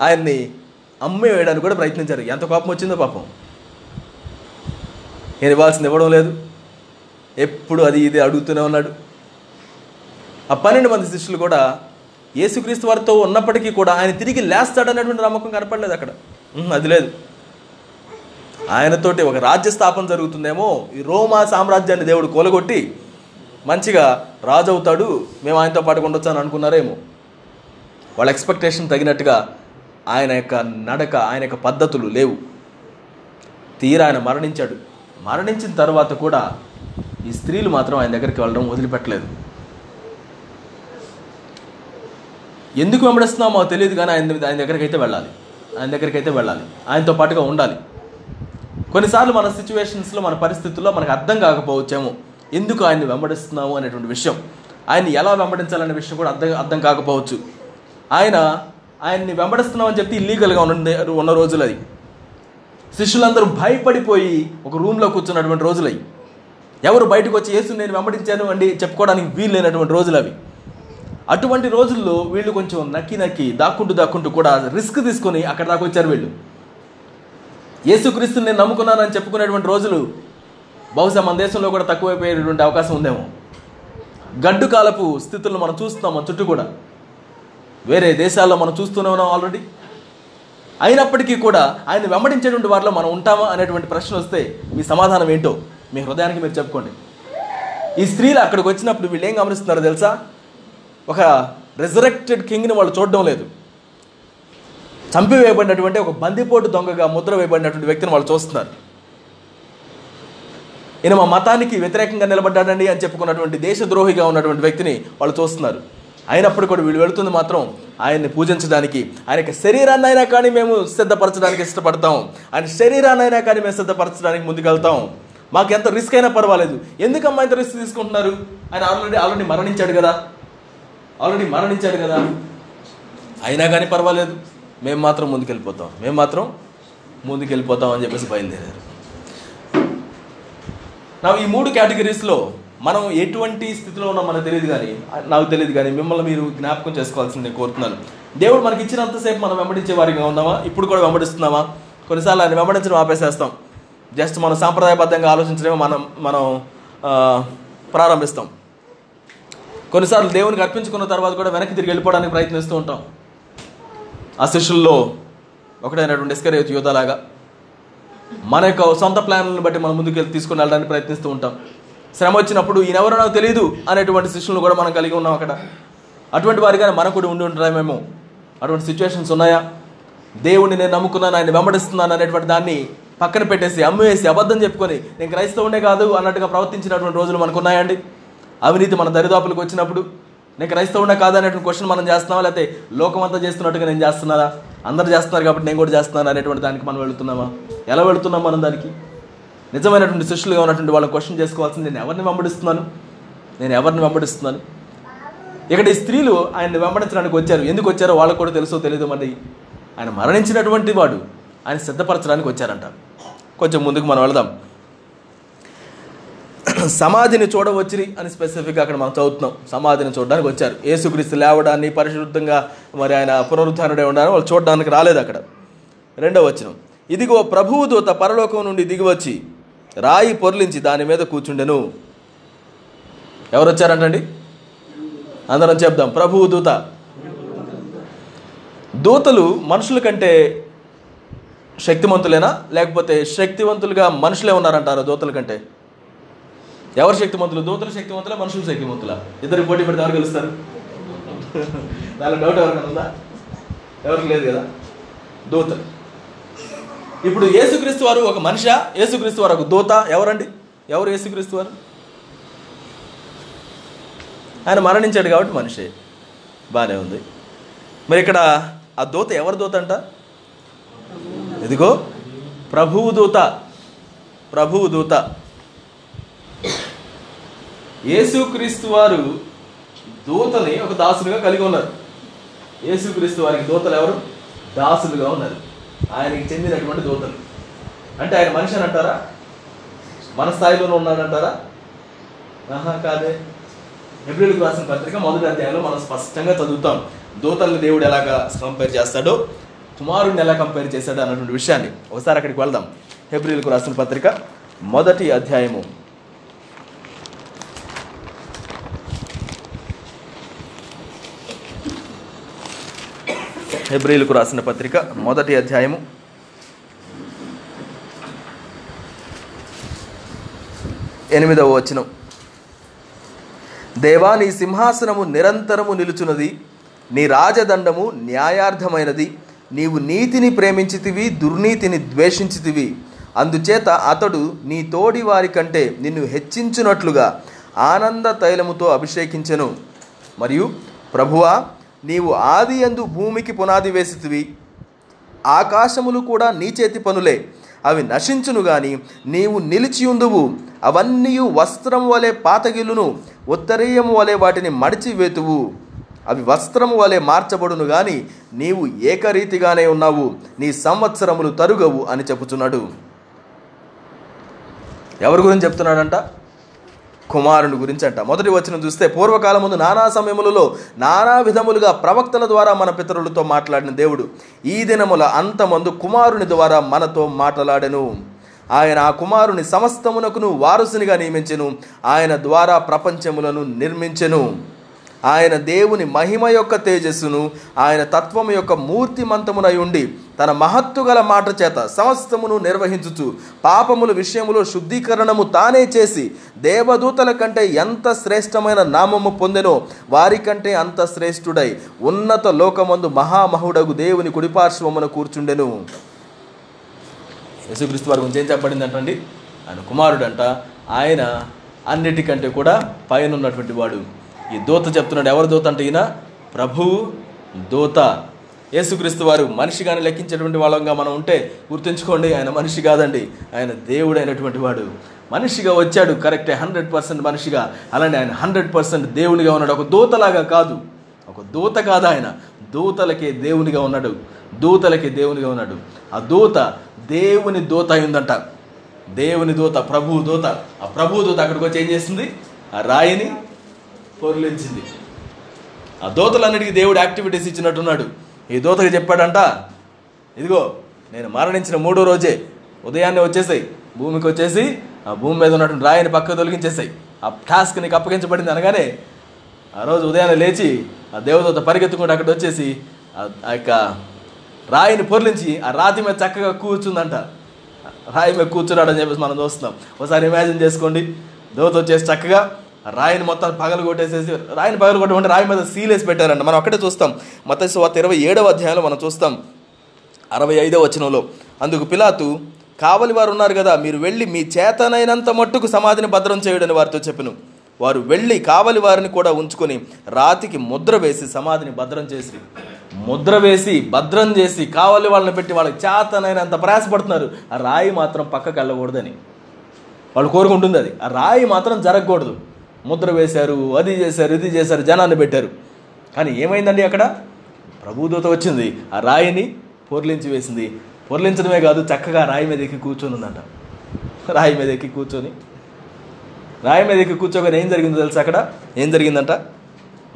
ఆయన్ని అమ్మే వేయడానికి కూడా ప్రయత్నించారు. ఎంత కోపం వచ్చిందో పాపం. నేను ఇవ్వాల్సింది ఇవ్వడం లేదు. ఎప్పుడు అది ఇది అడుగుతూనే ఉన్నాడు. ఆ పన్నెండు మంది శిష్యులు కూడా యేసుక్రీస్తు వారితో ఉన్నప్పటికీ కూడా ఆయన తిరిగి లేస్తాడనేటువంటి నమ్మకం కనపడలేదు అక్కడ. అది లేదు. ఆయనతోటి ఒక రాజ్య స్థాపన జరుగుతుందేమో ఈ రోమా సామ్రాజ్యాన్ని దేవుడు కూలగొట్టి మంచిగా రాజు అవుతాడు మేము ఆయనతో పాటు ఉండొచ్చాను అని అనుకున్నారేమో. వాళ్ళ ఎక్స్పెక్టేషన్ తగినట్టుగా ఆయన యొక్క నడక ఆయన యొక్క పద్ధతులు లేవు. తీరా ఆయన మరణించాడు. మరణించిన తర్వాత కూడా ఈ స్త్రీలు మాత్రం ఆయన దగ్గరికి వెళ్ళడం వదిలిపెట్టలేదు. ఎందుకు వెంబడిస్తున్నామో తెలియదు కానీ ఆయన ఆయన దగ్గరికి అయితే వెళ్ళాలి. ఆయన దగ్గరికి అయితే వెళ్ళాలి. ఆయనతో పాటుగా ఉండాలి. కొన్నిసార్లు మన సిచ్యువేషన్స్లో మన పరిస్థితుల్లో మనకు అర్థం కాకపోవచ్చేమో. ఎందుకు ఆయన్ని వెంబడిస్తున్నాము అనేటువంటి విషయం. ఆయన్ని ఎలా వెంబడించాలనే విషయం కూడా అర్థం అర్థం కాకపోవచ్చు. ఆయన ఆయన్ని వెంబడిస్తున్నామని చెప్పి ఇల్లీగల్గా ఉన్న ఉన్న రోజులు అది. శిష్యులందరూ భయపడిపోయి ఒక రూమ్లో కూర్చున్నటువంటి రోజులు అవి. ఎవరు బయటకు వచ్చి యేసు నేను వెంబడించాను అండి చెప్పుకోవడానికి వీలు లేనటువంటి రోజులు అవి. అటువంటి రోజుల్లో వీళ్ళు కొంచెం నక్కి నక్కి దాక్కుంటూ దాక్కుంటూ కూడా రిస్క్ తీసుకొని అక్కడ దాకా వచ్చారు వీళ్ళు. యేసుక్రీస్తుని నేను నమ్ముకున్నానని చెప్పుకునేటువంటి రోజులు బహుశా మన దేశంలో కూడా తక్కువైపోయేటువంటి అవకాశం ఉందేమో. గడ్డు కాలపు స్థితులను మనం చూస్తున్నాం మన చుట్టూ కూడా. వేరే దేశాల్లో మనం చూస్తూనే ఉన్నాం ఆల్రెడీ అయినప్పటికీ కూడా ఆయన వెంబడించేటువంటి వారిలో మనం ఉంటామా అనేటువంటి ప్రశ్న వస్తే మీ సమాధానం ఏంటో మీ హృదయానికి మీరు చెప్పుకోండి. ఈ స్త్రీలు అక్కడికి వచ్చినప్పుడు వీళ్ళు ఏం గమనిస్తున్నారో తెలుసా? ఒక రిజరెక్టెడ్ కింగ్ని వాళ్ళు చూడడం లేదు. చంపివేయబడినటువంటి ఒక బందిపోటు దొంగగా ముద్ర వేయబడినటువంటి వ్యక్తిని వాళ్ళు చూస్తున్నారు. ఈయన మా మతానికి వ్యతిరేకంగా నిలబడ్డాడండి అని చెప్పుకున్నటువంటి దేశద్రోహిగా ఉన్నటువంటి వ్యక్తిని వాళ్ళు చూస్తున్నారు. అయినప్పుడు కూడా వీళ్ళు వెళుతుంది మాత్రం ఆయన్ని పూజించడానికి ఆయన యొక్క శరీరాన్ని అయినా కానీ మేము సిద్ధపరచడానికి ఇష్టపడతాం. ఆయన శరీరాన్ని అయినా కానీ మేము సిద్ధపరచడానికి ముందుకెళ్తాం. మాకు ఎంత రిస్క్ అయినా పర్వాలేదు. ఎందుకమ్మా ఇంత రిస్క్ తీసుకుంటున్నారు? ఆయన ఆల్రెడీ ఆల్రెడీ మరణించాడు కదా. ఆల్రెడీ మరణించాడు కదా. అయినా కానీ పర్వాలేదు. మేము మాత్రం ముందుకెళ్ళిపోతాం. మేము మాత్రం ముందుకెళ్ళిపోతాం అని చెప్పేసి బయలుదేరారు. నా ఈ మూడు కేటగిరీస్లో మనం ఎటువంటి స్థితిలో ఉన్నాం మనకు తెలియదు కానీ నాకు తెలియదు కానీ మిమ్మల్ని మీరు జ్ఞాపకం చేసుకోవాల్సింది కోరుతున్నాను. దేవుడు మనకి ఇచ్చినంతసేపు మనం వెంబడించే వారిగా ఉన్నామా? ఇప్పుడు కూడా వెంబడిస్తున్నామా? కొన్నిసార్లు ఆయన వెంబడించడం ఆపేసేస్తాం. జస్ట్ మనం సాంప్రదాయబద్ధంగా ఆలోచించడమే మనం మనం ప్రారంభిస్తాం. కొన్నిసార్లు దేవునికి అర్పించుకున్న తర్వాత కూడా వెనక్కి తిరిగి వెళ్ళిపోవడానికి ప్రయత్నిస్తూ ఉంటాం. ఆ శిష్యుల్లో ఒకటైనటువంటి ఇస్కరేత్ యోధలాగా మన యొక్క సొంత ప్లాన్లను బట్టి మనం ముందుకు వెళ్ళి తీసుకుని వెళ్ళడానికి ప్రయత్నిస్తూ ఉంటాం. శ్రమ వచ్చినప్పుడు ఈయనెవరో నాకు తెలియదు అనేటువంటి శిష్యులను కూడా మనం కలిగి ఉన్నాం అక్కడ. అటువంటి వారిగానే మనకు కూడా ఉండి ఉంటామేమో అటువంటి సిచ్యువేషన్స్ ఉన్నాయా? దేవుడిని నేను నమ్ముకున్నాను ఆయన వెంబడిస్తున్నాను అనేటువంటి దాన్ని పక్కన పెట్టేసి అమ్మేసి అబద్ధం చెప్పుకొని నేను క్రైస్తవునే కాదు అన్నట్టుగా ప్రవర్తించినటువంటి రోజులు మనకు ఉన్నాయండి అవినీతి మన దరిదాపులకు వచ్చినప్పుడు నేను క్రైస్తవుడా కాదు అనేటువంటి క్వశ్చన్ మనం చేస్తున్నావా? లేకపోతే లోకమంతా చేస్తున్నట్టుగా నేను చేస్తున్నారా అందరు చేస్తున్నారు కాబట్టి నేను కూడా చేస్తున్నాను అనేటువంటి దానికి మనం వెళుతున్నామా? ఎలా వెళుతున్నాం మనం దానికి? నిజమైనటువంటి శిష్యులుగా ఉన్నటువంటి వాళ్ళని క్వశ్చన్ చేసుకోవాల్సింది నేను ఎవరిని వెంబడిస్తున్నాను? నేను ఎవరిని వెంబడిస్తున్నాను? ఇక్కడ ఈ స్త్రీలు ఆయన్ని వెంబడించడానికి వచ్చారు. ఎందుకు వచ్చారో వాళ్ళకు కూడా తెలుసో తెలియదు మరి ఆయన మరణించినటువంటి వాడు ఆయన సిద్ధపరచడానికి వచ్చారంట. కొంచెం ముందుకు మనం వెళదాం. సమాధిని చూడవచ్చిరి అని స్పెసిఫిక్గా అక్కడ మనం చదువుతున్నాం. సమాధిని చూడడానికి వచ్చారు. ఏసుక్రీస్తు లేవడాన్ని పరిశుద్ధంగా మరి ఆయన పునరుద్ధానుడే ఉండాలని వాళ్ళు చూడడానికి రాలేదు అక్కడ. రెండవ వచనం. ఇదిగో ప్రభువు దూత పరలోకం నుండి దిగివచ్చి రాయి పొర్లించి దాని మీద కూర్చుండెను. ఎవరు వచ్చారంటండి అందరం చెప్దాం. ప్రభువు దూత. దూతలు మనుషుల కంటే శక్తివంతులేనా లేకపోతే శక్తివంతులుగా మనుషులే ఉన్నారంటారా దూతల కంటే? ఎవరు శక్తిమంతులు దూతలు శక్తివంతులా మనుషులు శక్తిమంతుల ఇద్దరు పోటీ పెడితే ఎవరు గెలుస్తారు. దానిలో డౌట్ ఎవరికైనా ఉందా? ఎవరికి లేదు కదా? దూతలు. ఇప్పుడు యేసుక్రీస్తు వారు ఒక మనిష? యేసుక్రీస్తు వారు ఒక దూత? ఎవరండి? ఎవరు యేసుక్రీస్తు వారు? ఆయన మరణించాడు కాబట్టి మనిషే. బాగానే ఉంది. మరి ఇక్కడ ఆ దూత ఎవరి దూత అంట? ఇదిగో ప్రభువు దూత. ప్రభువు దూత. యేసుక్రీస్తు వారు దూతని ఒక దాసులుగా కలిగి ఉన్నారు. యేసుక్రీస్తు వారికి దూతలు ఎవరు? దాసులుగా ఉన్నారు. ఆయనకి చెందినటువంటి దూతలు. అంటే ఆయన మనిషి అని అంటారా? మన స్థాయిలోనే ఉన్నాడంటారా ఆహా కాదే. ఎబ్రిల్కి రాసిన పత్రిక మొదటి అధ్యాయంలో మనం స్పష్టంగా చదువుతాం. దూతల్ని దేవుడు ఎలాగా కంపేర్ చేస్తాడో? కుమారుడిని ఎలా కంపేర్ చేశాడో అన్నటువంటి విషయాన్ని. ఒకసారి అక్కడికి వెళ్దాం. ఎబ్రిల్కు రాసిన పత్రిక మొదటి అధ్యాయము. హెబ్రిల్కు రాసిన పత్రిక మొదటి అధ్యాయము. ఎనిమిదవ వచనం. దేవా నీ సింహాసనము నిరంతరము నిలుచున్నది నీ రాజదండము న్యాయార్థమైనది నీవు నీతిని ప్రేమించితివి దుర్నీతిని ద్వేషించితివి. అందుచేత అతడు నీ తోడి వారి కంటే నిన్ను హెచ్చించునట్లుగా ఆనంద తైలముతో అభిషేకించెను. మరియు ప్రభువా నీవు ఆది యందు భూమికి పునాది వేసితివి. ఆకాశములు కూడా నీ చేతి పనులే. అవి నశించును గాని నీవు నిలిచియుందువు. అవన్నీ వస్త్రం వలె పాతగిలును ఉత్తరీయము వలె వాటిని మడిచివేతువు అవి వస్త్రము వలె మార్చబడును గాని నీవు ఏకరీతిగానే ఉన్నావు. నీ సంవత్సరములు తరుగవు అని చెప్పుచున్నాడు. ఎవరి గురించి చెప్తున్నాడంట? కుమారుని గురించి అంట మొదటి వచనం చూస్తే పూర్వకాలం ముందు నానా సమయములలో నానా విధములుగా ప్రవక్తల ద్వారా మన పితరులతో మాట్లాడిన దేవుడు. ఈ దినముల అంతమందు కుమారుని ద్వారా మనతో మాట్లాడెను. ఆయన ఆ కుమారుని సమస్తమునకును వారసునిగా నియమించెను. ఆయన ద్వారా ప్రపంచములను నిర్మించెను. ఆయన దేవుని మహిమ యొక్క తేజస్సును ఆయన తత్వము యొక్క మూర్తిమంతమునై ఉండి తన మహత్తు గల మాట చేత సమస్తమును నిర్వహించుచు పాపముల విషయములో శుద్ధీకరణము తానే చేసి దేవదూతల కంటే ఎంత శ్రేష్టమైన నామము పొందెనో వారికంటే అంత శ్రేష్ఠుడై ఉన్నత లోకమందు మహామహుడగు దేవుని కుడిపార్శ్వమున కూర్చుండెను. యేసుక్రీస్తు వారి గురించి ఏం చెప్పబడిందంటండి? ఆయన కుమారుడంట. ఆయన అన్నిటికంటే కూడా పైన ఉన్నటువంటి వాడు. ఈ దూత చెప్తున్నాడు ఎవరు దూత అంటే ఈయన? ప్రభువు దూత. యేసుక్రీస్తు వారు మనిషిగానే లెక్కించేటువంటి వాళ్ళంగా మనం ఉంటే గుర్తుంచుకోండి ఆయన మనిషి కాదండి ఆయన దేవుడైనటువంటి వాడు. మనిషిగా వచ్చాడు కరెక్టే హండ్రెడ్ పర్సెంట్ మనిషిగా. అలానే ఆయన హండ్రెడ్ పర్సెంట్ దేవునిగా ఉన్నాడు. ఒక దూతలాగా కాదు ఒక దూత కాదు ఆయన. దూతలకే దేవునిగా ఉన్నాడు దూతలకే దేవునిగా ఉన్నాడు. ఆ దూత దేవుని దూత అయిందంట దేవుని దూత ప్రభువు దూత. ఆ ప్రభు దూత అక్కడికి వచ్చి ఏం చేస్తుంది ఆ రాయిని పొర్లించింది. ఆ దోతలన్నిటికీ దేవుడు యాక్టివిటీస్ ఇచ్చినట్టున్నాడు. ఈ దూతకి చెప్పాడంట ఇదిగో నేను మరణించిన మూడో రోజే ఉదయాన్నే వచ్చేసాయి. భూమికి వచ్చేసి ఆ భూమి మీద ఉన్నటువంటి రాయిని పక్క తొలగించేసాయి. ఆ టాస్క్ నీకు అప్పగించబడింది అనగానే ఆ రోజు ఉదయాన్నే లేచి ఆ దేవదూత పరిగెత్తుకుంటూ అక్కడ వచ్చేసి ఆ- యొక్క రాయిని పొర్లించి ఆ రాతి మీద చక్కగా కూర్చుందంట. రాయి మీద కూర్చున్నాడని చెప్పేసి మనం చూస్తున్నాం. ఒకసారి ఇమాజిన్ చేసుకోండి. దేవత వచ్చేసి చక్కగా రాయిని మొత్తం పగలు కొట్టేసేసి రాయిని పగలు కొట్టమంటే రాయి మీద సీలేసి పెట్టారంట. మనం అక్కడే చూస్తాం. మత వార్త ఇరవై ఏడవ అధ్యాయంలో మనం చూస్తాం. అరవై ఐదవ వచనంలో అందుకు పిలాతు కావలి వారు ఉన్నారు కదా మీరు వెళ్ళి మీ చేతనైనంత మట్టుకు సమాధిని భద్రం చేయడని వారితో చెప్పిన. వారు వెళ్ళి కావలి వారిని కూడా ఉంచుకొని రాతికి ముద్ర వేసి సమాధిని భద్రం చేసి ముద్ర వేసి భద్రం చేసి కావలి వాళ్ళని పెట్టి వాళ్ళకి చేతనైనంత ప్రయాసపడుతున్నారు. ఆ రాయి మాత్రం పక్కకి వెళ్ళకూడదని. వాళ్ళు కోరుకుంటుంది అది. ఆ రాయి మాత్రం జరగకూడదు. ముద్ర వేశారు అది చేశారు ఇది చేశారు జనాన్ని పెట్టారు. కానీ ఏమైందండి అక్కడ? ప్రభుదూత వచ్చింది. ఆ రాయిని పొర్లించి వేసింది. పొర్లించడమే కాదు చక్కగా రాయి మీద ఎక్కి కూర్చొని ఉందంట రాయి మీద ఎక్కి కూర్చొని. రాయి మీద ఎక్కి కూర్చోగానే ఏం జరిగిందో తెలుసు అక్కడ? ఏం జరిగిందంట?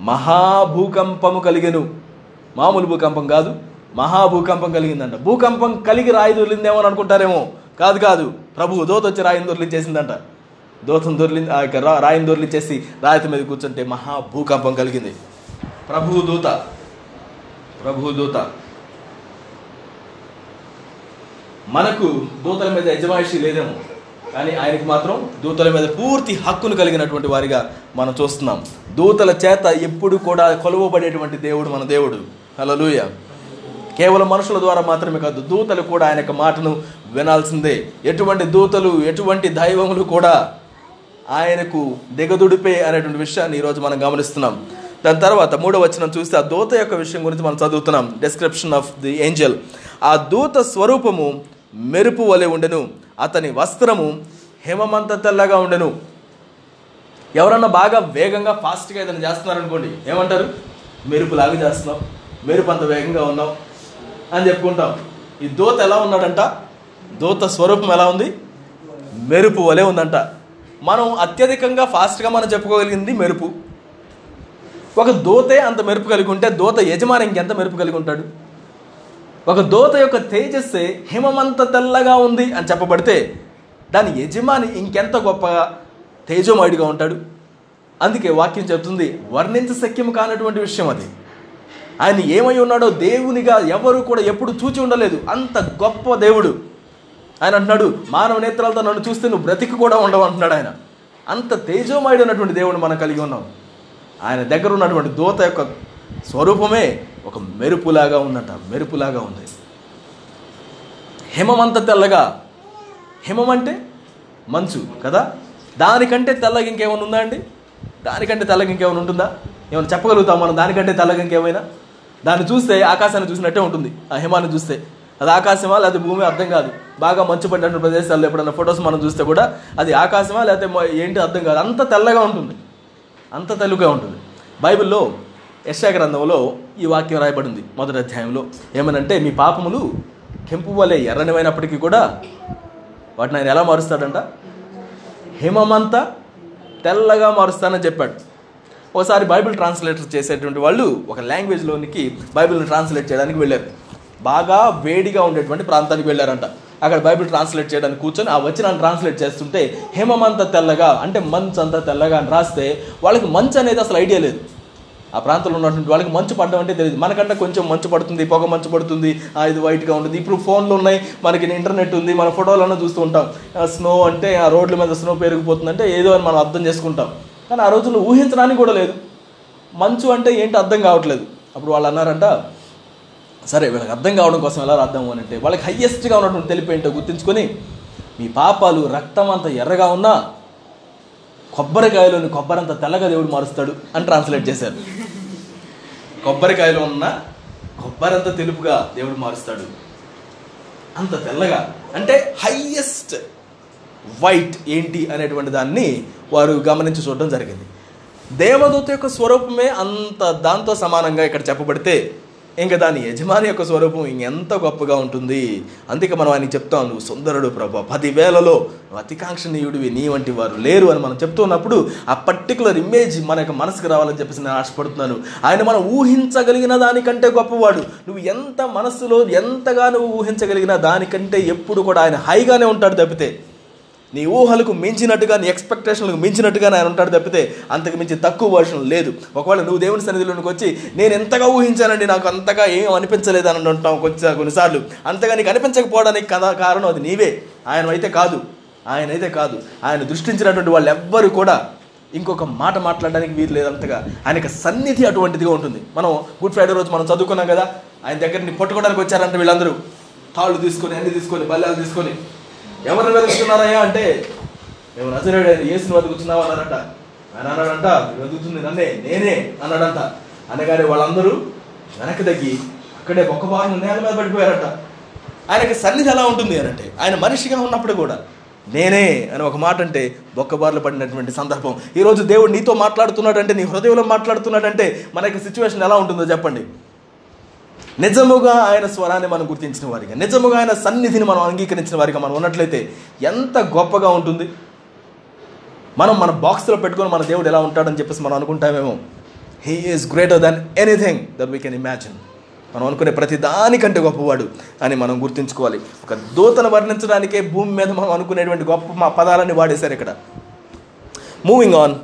మహాభూకంపము కలిగెను. మామూలు భూకంపం కాదు మహాభూకంపం కలిగిందంట. భూకంపం కలిగి రాయి దొర్లిందేమో అని అనుకుంటారేమో. కాదు కాదు ప్రభు దోత వచ్చి రాయిని దొర్లించేసిందంట. దోతం దొర్లి ఆ యొక్క రా- రాయిని దొర్లించేసి రాయిత మీద కూర్చుంటే మహాభూకంపం కలిగింది. ప్రభు దూత. ప్రభు దూత. మనకు దూతల మీద యజమాయిషి లేదేమో కానీ ఆయనకి మాత్రం దూతల మీద పూర్తి హక్కును కలిగినటువంటి వారిగా మనం చూస్తున్నాం. దూతల చేత ఎప్పుడు కూడా కొలువబడేటువంటి దేవుడు మన దేవుడు. హలలుయ కేవలం మనుషుల ద్వారా మాత్రమే కాదు దూతలు కూడా ఆయన యొక్క మాటను వినాల్సిందే. ఎటువంటి దూతలు ఎటువంటి దైవములు కూడా ఆయనకు దిగదుడిపే అనేటువంటి విషయాన్ని ఈరోజు మనం గమనిస్తున్నాం. దాని తర్వాత మూడో వచనం చూస్తే ఆ దూత యొక్క విషయం గురించి మనం చదువుతున్నాం. డిస్క్రిప్షన్ ఆఫ్ ది ఏంజల్ ఆ దూత స్వరూపము మెరుపు వలె ఉండెను. అతని వస్త్రము హిమమంత తెల్లగా ఉండెను. ఎవరన్నా బాగా వేగంగా ఫాస్ట్గా ఏదైనా చేస్తున్నారు అనుకోండి ఏమంటారు? మెరుపులాగా చేస్తున్నాం మెరుపు అంత వేగంగా ఉన్నాం అని చెప్పుకుంటాం. ఈ దోత ఎలా ఉన్నాడంట? దూత స్వరూపం ఎలా ఉంది? మెరుపు వలె ఉందంట. మనం అత్యధికంగా ఫాస్ట్గా మనం చెప్పుకోగలిగింది మెరుపు. ఒక దోతే అంత మెరుపు కలిగి ఉంటే దోత యజమాని ఇంకెంత మెరుపు కలిగి ఉంటాడు? ఒక దోత యొక్క తేజస్సే హిమమంత తెల్లగా ఉంది అని చెప్పబడితే దాని యజమాని ఇంకెంత గొప్పగా తేజోమయుడిగా ఉంటాడు? అందుకే వాక్యం చెప్తుంది వర్ణించ శక్యం కానటువంటి విషయం అది. ఆయన ఏమై ఉన్నాడో దేవునిగా ఎవరు కూడా ఎప్పుడు చూచి ఉండలేదు. అంత గొప్ప దేవుడు. ఆయన అంటున్నాడు మానవ నేత్రాలతో నన్ను చూస్తే నువ్వు బ్రతికి కూడా ఉండవు అంటున్నాడు ఆయన. అంత తేజోమయుడు అన్నటువంటి దేవుడు మనం కలిగి ఉన్నాం. ఆయన దగ్గర ఉన్నటువంటి దూత యొక్క స్వరూపమే ఒక మెరుపులాగా ఉందంట మెరుపులాగా ఉంది. హిమం అంత తెల్లగా. హిమం అంటే మంచు కదా? దానికంటే తెల్లగా ఇంకేమైనా ఉందా అండి? దానికంటే తెల్లగా ఇంకేమైనా ఉంటుందా? ఏమైనా చెప్పగలుగుతాం మనం? దానికంటే తెల్లగా ఇంకేమైనా? దాన్ని చూస్తే ఆకాశాన్ని చూసినట్టే ఉంటుంది. ఆ హిమాన్ని చూస్తే అది ఆకాశమా లేకపోతే భూమి అర్థం కాదు. బాగా మంచు పడినటువంటి ప్రదేశాల్లో ఎప్పుడైనా ఫొటోస్ మనం చూస్తే కూడా అది ఆకాశమా లేకపోతే ఏంటి అర్థం కాదు. అంత తెల్లగా ఉంటుంది. అంత తెలుగుగా ఉంటుంది. బైబిల్లో యశా గ్రంథంలో ఈ వాక్యం రాయబడింది మొదటి అధ్యాయంలో. ఏమనంటే మీ పాపములు కెంపు వలె ఎర్రనివైనప్పటికీ కూడా వాటిని ఆయన ఎలా మారుస్తాడంట? హిమమంతా తెల్లగా మారుస్తానని చెప్పాడు. ఒకసారి బైబిల్ ట్రాన్స్లేటర్ చేసేటువంటి వాళ్ళు ఒక లాంగ్వేజ్లోనికి బైబిల్ని ట్రాన్స్లేట్ చేయడానికి వెళ్ళారు. బాగా వేడిగా ఉండేటువంటి ప్రాంతానికి వెళ్ళారంట. అక్కడ బైబిల్ ట్రాన్స్లేట్ చేయడానికి కూర్చొని ఆ వచనాన్ని ట్రాన్స్లేట్ చేస్తుంటే హిమమంతా తెల్లగా అంటే మంచు అంతా తెల్లగా అని రాస్తే వాళ్ళకి మంచు అనేది అసలు ఐడియా లేదు. ఆ ప్రాంతంలో ఉన్నటువంటి వాళ్ళకి మంచు పడడం అంటే తెలియదు మనకంటే కొంచెం మంచు పడుతుంది పొగ మంచు పడుతుంది ఇది వైట్గా ఉంటుంది. ఇప్పుడు ఫోన్లు ఉన్నాయి మనకి ఇంటర్నెట్ ఉంది మన ఫోటోలన్నా చూస్తూ ఉంటాం. స్నో అంటే ఆ రోడ్ల మీద స్నో పెరిగిపోతుంది అంటే ఏదో అని మనం అర్థం చేసుకుంటాం. కానీ ఆ రోజుల్లో ఊహించడానికి కూడా లేదు. మంచు అంటే ఏంటి అర్థం కావట్లేదు. అప్పుడు వాళ్ళు అన్నారంట సరే వీళ్ళకి అర్థం కావడం కోసం ఎలా రాద్దాము అని అంటే వాళ్ళకి హయ్యెస్ట్గా ఉన్నటువంటి తెలిపి ఏంటో గుర్తుంచుకొని మీ పాపాలు రక్తం అంత ఎర్రగా ఉన్నా కొబ్బరికాయలోని కొబ్బరి అంత తెల్లగా దేవుడు మారుస్తాడు అని ట్రాన్స్లేట్ చేశారు. కొబ్బరికాయలో ఉన్న కొబ్బరంత తెలుపుగా దేవుడు మారుస్తాడు. అంత తెల్లగా. అంటే హైయెస్ట్ వైట్ ఏంటి అనేటువంటి దాన్ని వారు గమనించి చూడడం జరిగింది. దేవదూత యొక్క స్వరూపమే అంత దాంతో సమానంగా ఇక్కడ చెప్పబడితే ఇంకా దాని యజమాని యొక్క స్వరూపం ఇంకెంత గొప్పగా ఉంటుంది? అందుకే మనం ఆయన చెప్తాం నువ్వు సుందరుడు ప్రభా పదివేలలో అతికాంక్షణీయుడివి నీ వంటి వారు లేరు అని మనం చెప్తున్నప్పుడు ఆ పర్టికులర్ ఇమేజ్ మన యొక్క మనసుకు రావాలని చెప్పేసి నేను ఆశపడుతున్నాను. ఆయన మనం ఊహించగలిగిన దానికంటే గొప్పవాడు. నువ్వు ఎంత మనస్సులో ఎంతగా నువ్వు ఊహించగలిగిన దానికంటే ఎప్పుడు కూడా ఆయన హైగానే ఉంటాడు తప్పితే. నీ ఊహలకు మించినట్టుగా నీ ఎక్స్పెక్టేషన్లకు మించినట్టుగా ఆయన ఉంటాడు తప్పితే అంతకు మించి తక్కువ వర్షన్ లేదు. ఒకవేళ నువ్వు దేవుని సన్నిధిలోనికి వచ్చి నేను ఎంతగా ఊహించానండి నాకు అంతగా ఏం అనిపించలేదు అని అంటాం కొంచెం కొన్నిసార్లు. అంతగా నీకు అనిపించకపోవడానికి కదా కారణం అది నీవే. ఆయన అయితే కాదు. ఆయన అయితే కాదు. ఆయన దృష్టించినటువంటి వాళ్ళు ఎవ్వరు కూడా ఇంకొక మాట మాట్లాడడానికి వీలు లేదంతగా ఆయనకి సన్నిధి అటువంటిదిగా ఉంటుంది. మనం గుడ్ ఫ్రైడే రోజు మనం చదువుకున్నాం కదా ఆయన దగ్గరని పట్టుకోవడానికి వచ్చారంట వీళ్ళందరూ. తాళ్ళు తీసుకొని అన్ని తీసుకొని బల్లాలు తీసుకొని. ఎవరిని వెతుకుతున్నారయ్యా అంటే మేము నజరేడు ఏసుని వెతుకుతున్నావు? అన్నారంట ఆయన అన్నాడంట వెతుకుతుంది నన్నే నేనే అన్నాడంట. అనగానే వాళ్ళందరూ వెనక్కి తగ్గి అక్కడే ఒక్క భాగం నేల మీద పడిపోయారట. ఆయనకి సన్నిధి ఎలా ఉంటుంది అని అంటే ఆయన మనిషిగా ఉన్నప్పుడు కూడా నేనే అని ఒక మాట అంటే బొక్కబార్లు పడినటువంటి సందర్భం. ఈరోజు దేవుడు నీతో మాట్లాడుతున్నాడంటే నీ హృదయంలో మాట్లాడుతున్నాడంటే మనకి సిచ్యువేషన్ ఎలా ఉంటుందో చెప్పండి. నిజముగా ఆయన స్వరాన్ని మనం గుర్తించిన వారిగా నిజముగా ఆయన సన్నిధిని మనం అంగీకరించిన వారిగా మనం ఉన్నట్లయితే ఎంత గొప్పగా ఉంటుంది? మనం మన బాక్స్లో పెట్టుకొని మన దేవుడు ఎలా ఉంటాడని చెప్పేసి మనం అనుకుంటామేమో? He is greater than anything that we can imagine మనం అనుకునే ప్రతి దానికంటే గొప్పవాడు అని మనం గుర్తుంచుకోవాలి. ఒక దూతను వర్ణించడానికే భూమి మీద మనం అనుకునేటువంటి గొప్ప మా పదాలని వాడేశారు ఇక్కడ. మూవింగ్ ఆన్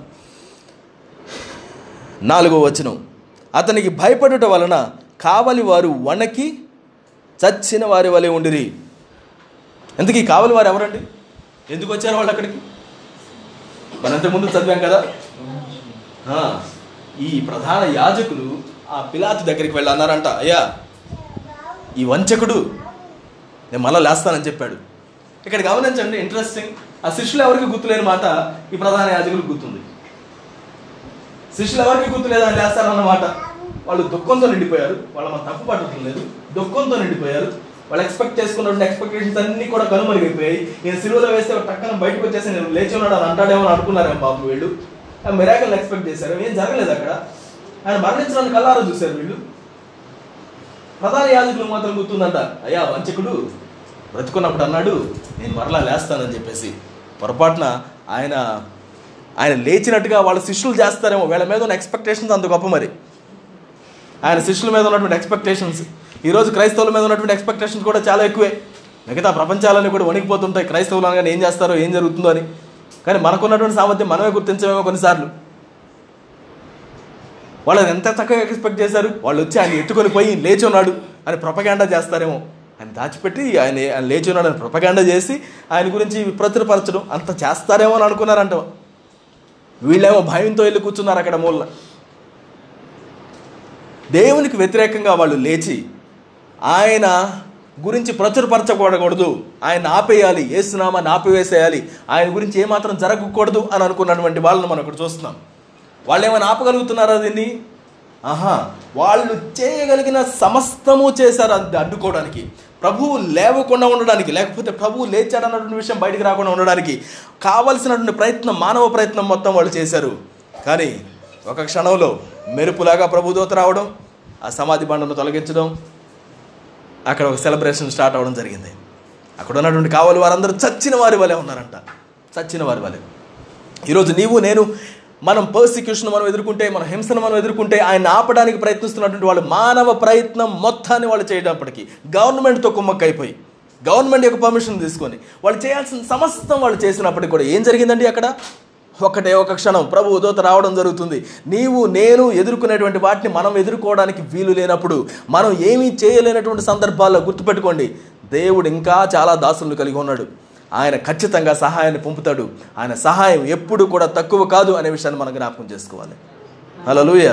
నాలుగో వచనం. అతనికి భయపడుట వలన కావలి వారు వణకి చచ్చిన వారి వలె ఉండిరి. ఎందుకు ఈ కావలి వారు ఎవరండి? ఎందుకు వచ్చారు వాళ్ళు అక్కడికి? మనం ముందు చదివాం కదా. ఈ ప్రధాన యాజకులు ఆ పిలాతు దగ్గరికి వెళ్ళన్నారంట అయ్యా ఈ వంచకుడు నేను మళ్ళా లేస్తానని చెప్పాడు. ఇక్కడ గమనించండి ఇంట్రెస్టింగ్ ఆ శిష్యులు ఎవరికి గుర్తులేని మాట ఈ ప్రధాన యాజకులకు గుర్తుంది. శిష్యులు ఎవరికి గుర్తులేదు అని లేస్తారన్నమాట వాళ్ళు దుఃఖంతో నిండిపోయారు. వాళ్ళ మన తప్పు పట్టడం లేదు. దుఃఖంతో నిండిపోయారు. వాళ్ళు ఎక్స్పెక్ట్ చేసుకున్నటువంటి ఎక్స్పెక్టేషన్స్ అన్ని కూడా కనుమరుగైపోయాయి. నేను సిలువలో వేస్తే టక్కన బయటకు వచ్చేసి నేను లేచి ఉన్నాడు అని అంటాడేమో అని అనుకున్నారేమో బాబు వీళ్ళు. మిరాకల్ ఎక్స్పెక్ట్ చేశారు. ఏం జరగలేదు అక్కడ. ఆయన మరణించడానికి కల్లారా చూశారు వీళ్ళు. ప్రధాన యాజకులు మాత్రం గుర్తుందంట అయ్యా వంచకుడు బ్రతుకున్నప్పుడు అన్నాడు నేను మరలా లేస్తానని చెప్పేసి. పొరపాటున ఆయన ఆయన లేచినట్టుగా వాళ్ళ శిష్యులు చేస్తారేమో. వీళ్ళ మీద ఉన్న ఎక్స్పెక్టేషన్స్ అంత గొప్ప మరి. ఆయన శిష్యుల మీద ఉన్నటువంటి ఎక్స్పెక్టేషన్స్ ఈరోజు క్రైస్తవుల మీద ఉన్నటువంటి ఎక్స్పెక్టేషన్స్ కూడా చాలా ఎక్కువే. మిగతా ప్రపంచాలన్నీ కూడా వణికిపోతుంటాయి. క్రైస్తవులు అనగానే ఏం చేస్తారో ఏం జరుగుతుందో అని. కానీ మనకున్నటువంటి సామర్థ్యం మనమే గుర్తించమేమో కొన్నిసార్లు. వాళ్ళని ఎంత చక్కగా ఎక్స్పెక్ట్ చేశారు? వాళ్ళు వచ్చి ఆయన ఎత్తుకొని పోయి లేచి ఉన్నాడు అని ప్రొపగాండా చేస్తారేమో. ఆయన దాచిపెట్టి ఆయన ఆయన లేచి ఉన్నాడు అని ప్రొపగాండా చేసి ఆయన గురించి ప్రచురపరచడం అంత చేస్తారేమో అని అనుకున్నారంట. వీళ్ళేమో భయంతో వెళ్ళి కూర్చున్నారు అక్కడ మూల దేవునికి వ్యతిరేకంగా వాళ్ళు లేచి ఆయన గురించి ప్రచురపరచకూడకూడదు ఆయన ఆపేయాలి ఏసునామాన్ని ఆపివేసేయాలి. ఆయన గురించి ఏమాత్రం జరగకూడదు అని అనుకున్నటువంటి వాళ్ళని మనం ఇక్కడ చూస్తున్నాం. వాళ్ళు ఏమైనా ఆపగలుగుతున్నారా దీన్ని? ఆహా వాళ్ళు చేయగలిగిన సమస్తము చేశారు అది అడ్డుకోవడానికి. ప్రభువు లేవకుండా ఉండడానికి లేకపోతే ప్రభువు లేచాడన్నటువంటి విషయం బయటికి రాకుండా ఉండడానికి కావలసినటువంటి ప్రయత్నం మానవ ప్రయత్నం మొత్తం వాళ్ళు చేశారు. కానీ ఒక క్షణంలో మెరుపులాగా ప్రభుదూత రావడం ఆ సమాధి బండను తొలగించడం అక్కడ ఒక సెలబ్రేషన్ స్టార్ట్ అవ్వడం జరిగింది. అక్కడ ఉన్నటువంటి కావాలి వారందరూ చచ్చిన వారి వలె ఉన్నారంట. చచ్చిన వారి వలె. ఈరోజు నీవు నేను మనం పర్సిక్యూషన్ మనం ఎదుర్కొంటే మన హింసను మనం ఎదుర్కొంటే ఆయన ఆపడానికి ప్రయత్నిస్తున్నటువంటి వాళ్ళు మానవ ప్రయత్నం మొత్తాన్ని వాళ్ళు చేయటప్పటికీ గవర్నమెంట్తో కుమ్మక్కైపోయి గవర్నమెంట్ యొక్క పర్మిషన్ తీసుకొని వాళ్ళు చేయాల్సిన సమస్తం వాళ్ళు చేసినప్పటికీ కూడా ఏం జరిగిందండి అక్కడ? ఒకటే ఒక క్షణం ప్రభు దూత రావడం జరుగుతుంది. నీవు నేను ఎదుర్కొనేటువంటి వాటిని మనం ఎదుర్కోవడానికి వీలు లేనప్పుడు మనం ఏమీ చేయలేనటువంటి సందర్భాల్లో గుర్తుపెట్టుకోండి. దేవుడు ఇంకా చాలా దాసులను కలిగి ఉన్నాడు. ఆయన ఖచ్చితంగా సహాయాన్ని పంపుతాడు. ఆయన సహాయం ఎప్పుడు కూడా తక్కువ కాదు అనే విషయాన్ని మనం జ్ఞాపకం చేసుకోవాలి. హలోయ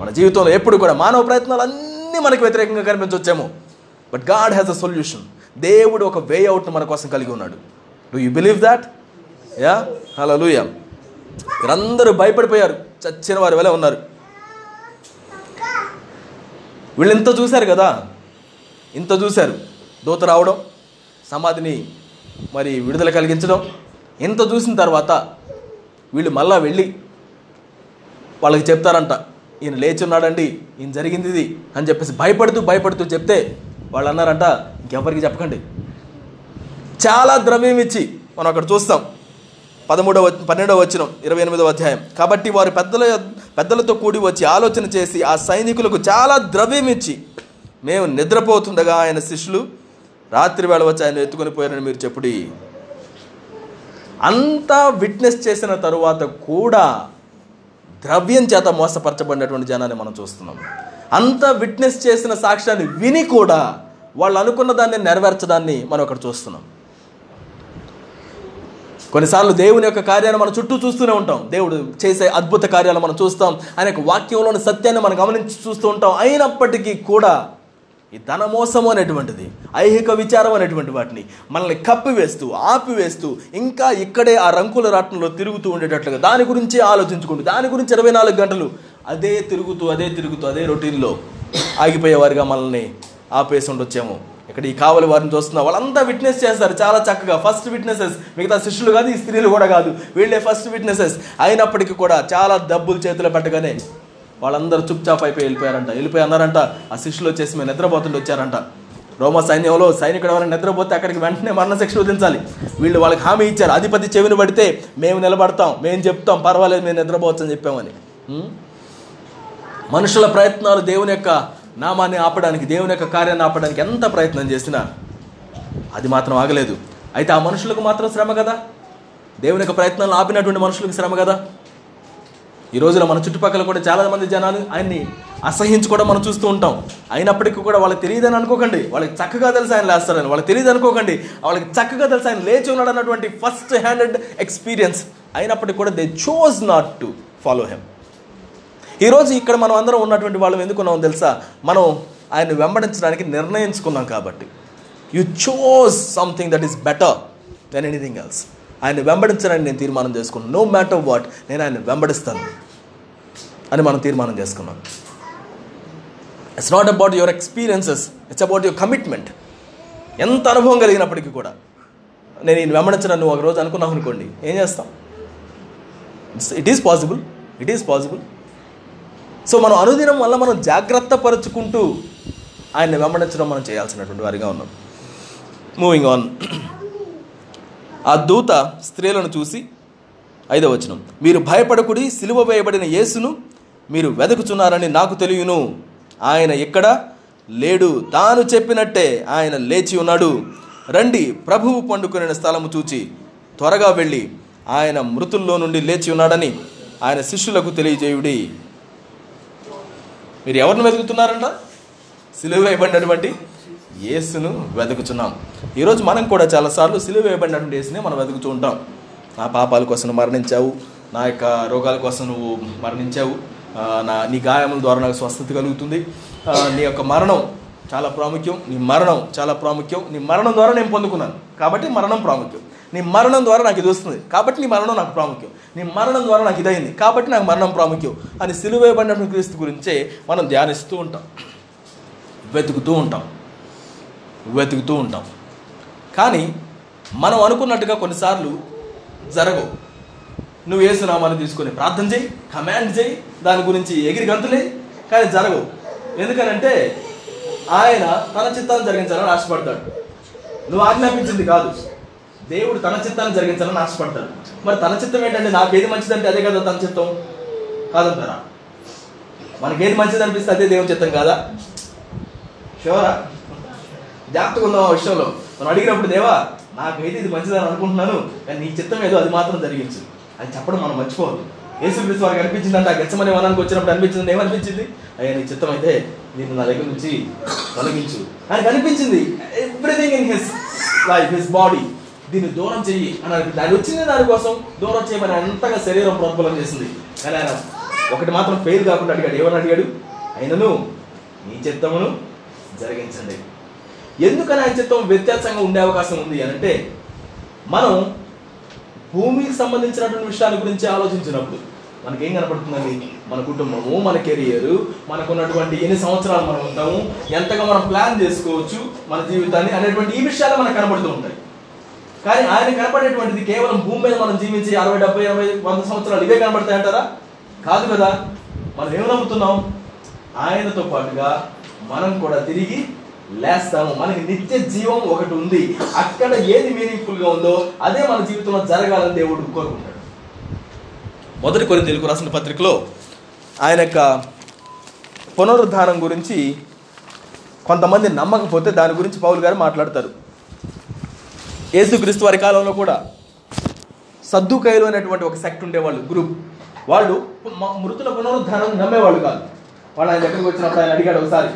మన జీవితంలో ఎప్పుడు కూడా మానవ ప్రయత్నాలు అన్నీ మనకు వ్యతిరేకంగా కనిపించవచ్చేమో but God has a solution దేవుడు ఒక వే అవుట్ను మన కోసం కలిగి ఉన్నాడు. Do you believe that yeah? Hallelujah వీరందరూ భయపడిపోయారు. చచ్చిన వారి వల్ల ఉన్నారు. వీళ్ళు ఇంత చూశారు కదా? ఇంత చూశారు. దూత రావడం సమాధిని మరి విడుదల కలిగించడం ఇంత చూసిన తర్వాత వీళ్ళు మళ్ళా వెళ్ళి వాళ్ళకి చెప్తారంట ఈయన లేచి ఉన్నాడండి ఈయన జరిగింది ఇది అని చెప్పేసి భయపడుతూ భయపడుతూ చెప్తే వాళ్ళు అన్నారంట ఇంకెవరికి చెప్పకండి. చాలా ద్రవ్యం ఇచ్చి మనం అక్కడ చూస్తాం. పదమూడవ పన్నెండవ వచ్చిన ఇరవై ఎనిమిదవ అధ్యాయం. కాబట్టి వారు పెద్దల పెద్దలతో కూడి వచ్చి ఆలోచన చేసి ఆ సైనికులకు చాలా ద్రవ్యం ఇచ్చి మేము నిద్రపోతుండగా ఆయన శిష్యులు రాత్రి వేళ వచ్చి ఆయన ఎత్తుకొని పోయారని మీరు చెప్పుడి. అంతా విట్నెస్ చేసిన తరువాత కూడా ద్రవ్యం చేత మోసపరచబడినటువంటి జనాన్ని మనం చూస్తున్నాం. అంత విట్నెస్ చేసిన సాక్ష్యాన్ని విని కూడా వాళ్ళు అనుకున్న దాన్ని నెరవేర్చడాన్ని మనం అక్కడ చూస్తున్నాం. కొన్నిసార్లు దేవుని యొక్క కార్యాలు మనం చుట్టూ చూస్తూనే ఉంటాం. దేవుడు చేసే అద్భుత కార్యాలు మనం చూస్తాం. ఆయన యొక్క వాక్యంలోని సత్యాన్ని మనం గమనించి చూస్తూ ఉంటాం. అయినప్పటికీ కూడా ఈ ధనమోసము అనేటువంటిది ఐహిక విచారం అనేటువంటి వాటిని మనల్ని కప్పివేస్తూ ఆపివేస్తూ ఇంకా ఇక్కడే ఆ రంకుల రాట్నంలో తిరుగుతూ ఉండేటట్లుగా దాని గురించి ఆలోచించుకుంటూ దాని గురించి ఇరవై నాలుగు గంటలు అదే తిరుగుతూ అదే తిరుగుతూ అదే రొటీన్లో ఆగిపోయేవారిగా మనల్ని ఆపేసి ఉండొచ్చేమో. ఇక్కడ ఈ కావలి వారిని చూస్తున్నా వాళ్ళంతా విట్నెస్ చేస్తారు చాలా చక్కగా. ఫస్ట్ విట్నెసెస్ మిగతా శిష్యులు కాదు ఈ స్త్రీలు కూడా కాదు. వీళ్ళే ఫస్ట్ విట్నెసెస్ అయినప్పటికీ కూడా చాలా డబ్బులు చేతిలో పెట్టగానే వాళ్ళందరూ చుప్చాప్ అయిపోయి వెళ్ళిపోయారంట. వెళ్ళిపోయి అన్నారంట ఆ శిష్యులు వచ్చేసి మేము నిద్రపోతుండి వచ్చారంట. రోమ సైన్యంలో సైనికుడు ఎవరైనా నిద్రపోతే అక్కడికి వెంటనే మరణశిక్ష విధించాలి. వీళ్ళు వాళ్ళకి హామీ ఇచ్చారు. అధిపతి చెవిని పడితే మేము నిలబడతాం మేము చెప్తాం పర్వాలేదు మేము నిద్రపోవచ్చు అని చెప్పామని మనుషుల ప్రయత్నాలు దేవుని యొక్క నామాన్ని ఆపడానికి దేవుని యొక్క కార్యాన్ని ఆపడానికి ఎంత ప్రయత్నం చేసినా అది మాత్రం ఆగలేదు. అయితే ఆ మనుషులకు మాత్రం శ్రమ కదా? దేవుని యొక్క ప్రయత్నాలను ఆపినటువంటి మనుషులకు శ్రమ కదా? ఈ రోజున మన చుట్టుపక్కల కూడా చాలామంది జనాలు ఆయన్ని అసహించుకోవడం మనం చూస్తూ ఉంటాం. అయినప్పటికీ కూడా వాళ్ళకి తెలియదని అనుకోకండి. వాళ్ళకి చక్కగా తెలిసి ఆయన లేస్తారని. వాళ్ళకి తెలియదు అనుకోకండి. వాళ్ళకి చక్కగా తెలిసి ఆయన లేచి ఉన్నాడు అన్నటువంటి ఫస్ట్ హ్యాండెడ్ ఎక్స్పీరియన్స్ అయినప్పటికీ కూడా they chose not to follow him ఈరోజు ఇక్కడ మనం అందరం ఉన్నటువంటి వాళ్ళం ఎందుకున్నాం తెలుసా? మనం ఆయన వెంబడించడానికి నిర్ణయించుకున్నాం కాబట్టి. You chose something that is better than anything else ఆయన వెంబడించడానికి నేను తీర్మానం చేసుకున్నాను. నో మ్యాటర్ వాట్ నేను ఆయన వెంబడిస్తాను అని మనం తీర్మానం చేసుకున్నాం. It's not about your experiences it's about your commitment ఎంత అనుభవం కలిగినప్పటికీ కూడా నేను ఈయన వెంబడించడం నువ్వు ఒక రోజు అనుకున్నావు అనుకోండి ఏం చేస్తాం? It is possible it is possible so మనం అనుదినం వల్ల మనం జాగ్రత్త పరుచుకుంటూ ఆయన్ని వెంబడించడం మనం చేయాల్సినటువంటి వారిగా ఉన్నాం. మూవింగ్ ఆన్ ఆ దూత స్త్రీలను చూసి ఐదవ వచనం మీరు భయపడకుడి సిలువ వేయబడిన యేసును మీరు వెదకుచున్నారని నాకు తెలియను. ఆయన ఎక్కడ? లేడు. తాను చెప్పినట్టే ఆయన లేచి ఉన్నాడు. రండి ప్రభువు పండుకొనిన స్థలము చూచి త్వరగా వెళ్ళి ఆయన మృతుల్లో నుండి లేచి ఉన్నాడని ఆయన శిష్యులకు తెలియజేయుడి. మీరు ఎవరిని వెతుకుతున్నారంట? సిలువ వేయబడినటువంటి యేసును వెతుకుతున్నాం ఈరోజు మనం కూడా చాలాసార్లు సిలువ వేయబడినటువంటి యేసునే మనం వెతుకుతూ ఉంటాం. నా పాపాల కోసం నువ్వు మరణించావు. నా యొక్క రోగాల కోసం నువ్వు మరణించావు. నా నీ గాయముల ద్వారా నాకు స్వస్థత కలుగుతుంది. నీ యొక్క మరణం చాలా ప్రాముఖ్యం. నీ మరణం చాలా ప్రాముఖ్యం. నీ మరణం ద్వారా నేను పొందుకున్నాను. కాబట్టి మరణం ప్రాముఖ్యం. నీ మరణం ద్వారా నాకు ఇది వస్తుంది. కాబట్టి నీ మరణం నాకు ప్రాముఖ్యం. నీ మరణం ద్వారా నాకు ఇదైంది. కాబట్టి నాకు మరణం ప్రాముఖ్యం. అని సిలువ క్రీస్తు గురించే మనం ధ్యానిస్తూ ఉంటాం. వెతుకుతూ ఉంటాం. వెతుకుతూ ఉంటాం. కానీ మనం అనుకున్నట్టుగా కొన్నిసార్లు జరగవు. నువ్వు వేసునామాన్ని తీసుకొని ప్రార్థన చేయి కమాండ్ చేయి దాని గురించి ఎగిరి గంతులే కానీ జరగవు. ఎందుకనంటే ఆయన తన చిత్తాన్ని జరిగించాలని ఆశపడతాడు. నువ్వు ఆజ్ఞాపించింది కాదు. దేవుడు తన చిత్తాన్ని జరిగించాలని ఆశపడతాడు. మరి తన చిత్తం ఏంటంటే నాకు ఏది మంచిదంటే అదే కదా తన చిత్తం? కాదంటారా? మనకి ఏది మంచిది అనిపిస్తే అదే దేవుని చిత్తం కాదా? షోరా జాగ్రత్తగా ఉందాం ఆ విషయంలో? మనం అడిగినప్పుడు దేవా నాకైతే ఇది మంచిదని అనుకుంటున్నాను కానీ నీ చిత్తం ఏదో అది మాత్రం జరిగించు. అది చెప్పడం మనం మర్చిపోవద్దు. యేసుక్రీస్తు వారికి అనిపించింది అంటే ఆ గచ్చమనే వనానికి వచ్చినప్పుడు అనిపించింది? ఏమనిపించింది? అయ్యా నీ చిత్తం అయితే నేను నా దగ్గర నుంచి తొలగించు. ఆయనకు అనిపించింది everything in his life his body దీన్ని దూరం చెయ్యి అని దాని ఆయన వచ్చింది దానికోసం దూరం చేయమని అంతగా శరీరం ప్రోత్బలం చేసింది. కానీ ఆయన ఒకటి మాత్రం ఫెయిల్ కాకుండా అడిగాడు. ఏమని అడిగాడు? అయినను నీ చిత్తమును జరిగించండి. ఎందుకని ఆయన చిత్తం వ్యత్యాసంగా ఉండే అవకాశం ఉంది అని అంటే మనం భూమికి సంబంధించినటువంటి విషయాల గురించి ఆలోచించినప్పుడు మనకేం కనపడుతుందండి? మన కుటుంబము మన కెరియర్ మనకున్నటువంటి ఎన్ని సంవత్సరాలు మనం ఉంటాము ఎంతగా మనం ప్లాన్ చేసుకోవచ్చు మన జీవితాన్ని అనేటువంటి ఈ విషయాలు మనకు కనబడుతూ ఉంటాయి. కానీ ఆయన కనపడేటువంటిది కేవలం భూమి మీద మనం జీవించి అరవై డెబ్బై ఎనభై వంద సంవత్సరాలు ఇవే కనబడతాయంటారా? కాదు కదా. మనం ఏం నమ్ముతున్నాం? ఆయనతో పాటుగా మనం కూడా తిరిగి లేస్తాము. మనకి నిత్య జీవం ఒకటి ఉంది. అక్కడ ఏది మీనింగ్ఫుల్గా ఉందో అదే మన జీవితంలో జరగాలని దేవుడు కోరుకుంటాడు. మొదటి కొన్ని తెలుగు రాసిన పత్రికలో ఆయన యొక్క పునరుద్ధానం గురించి కొంతమంది నమ్మకపోతే దాని గురించి పౌలు గారు మాట్లాడతారు. యేసుక్రీస్తు వారి కాలంలో కూడా సద్దుకైలు అనేటువంటి ఒక సెక్ట్ ఉండేవాళ్ళు గ్రూప్. వాళ్ళు మృతుల పునరుద్ధానం నమ్మేవాళ్ళు కాదు. వాళ్ళు ఆయన దగ్గరికి వచ్చినప్పుడు ఆయన అడిగాడు ఒకసారి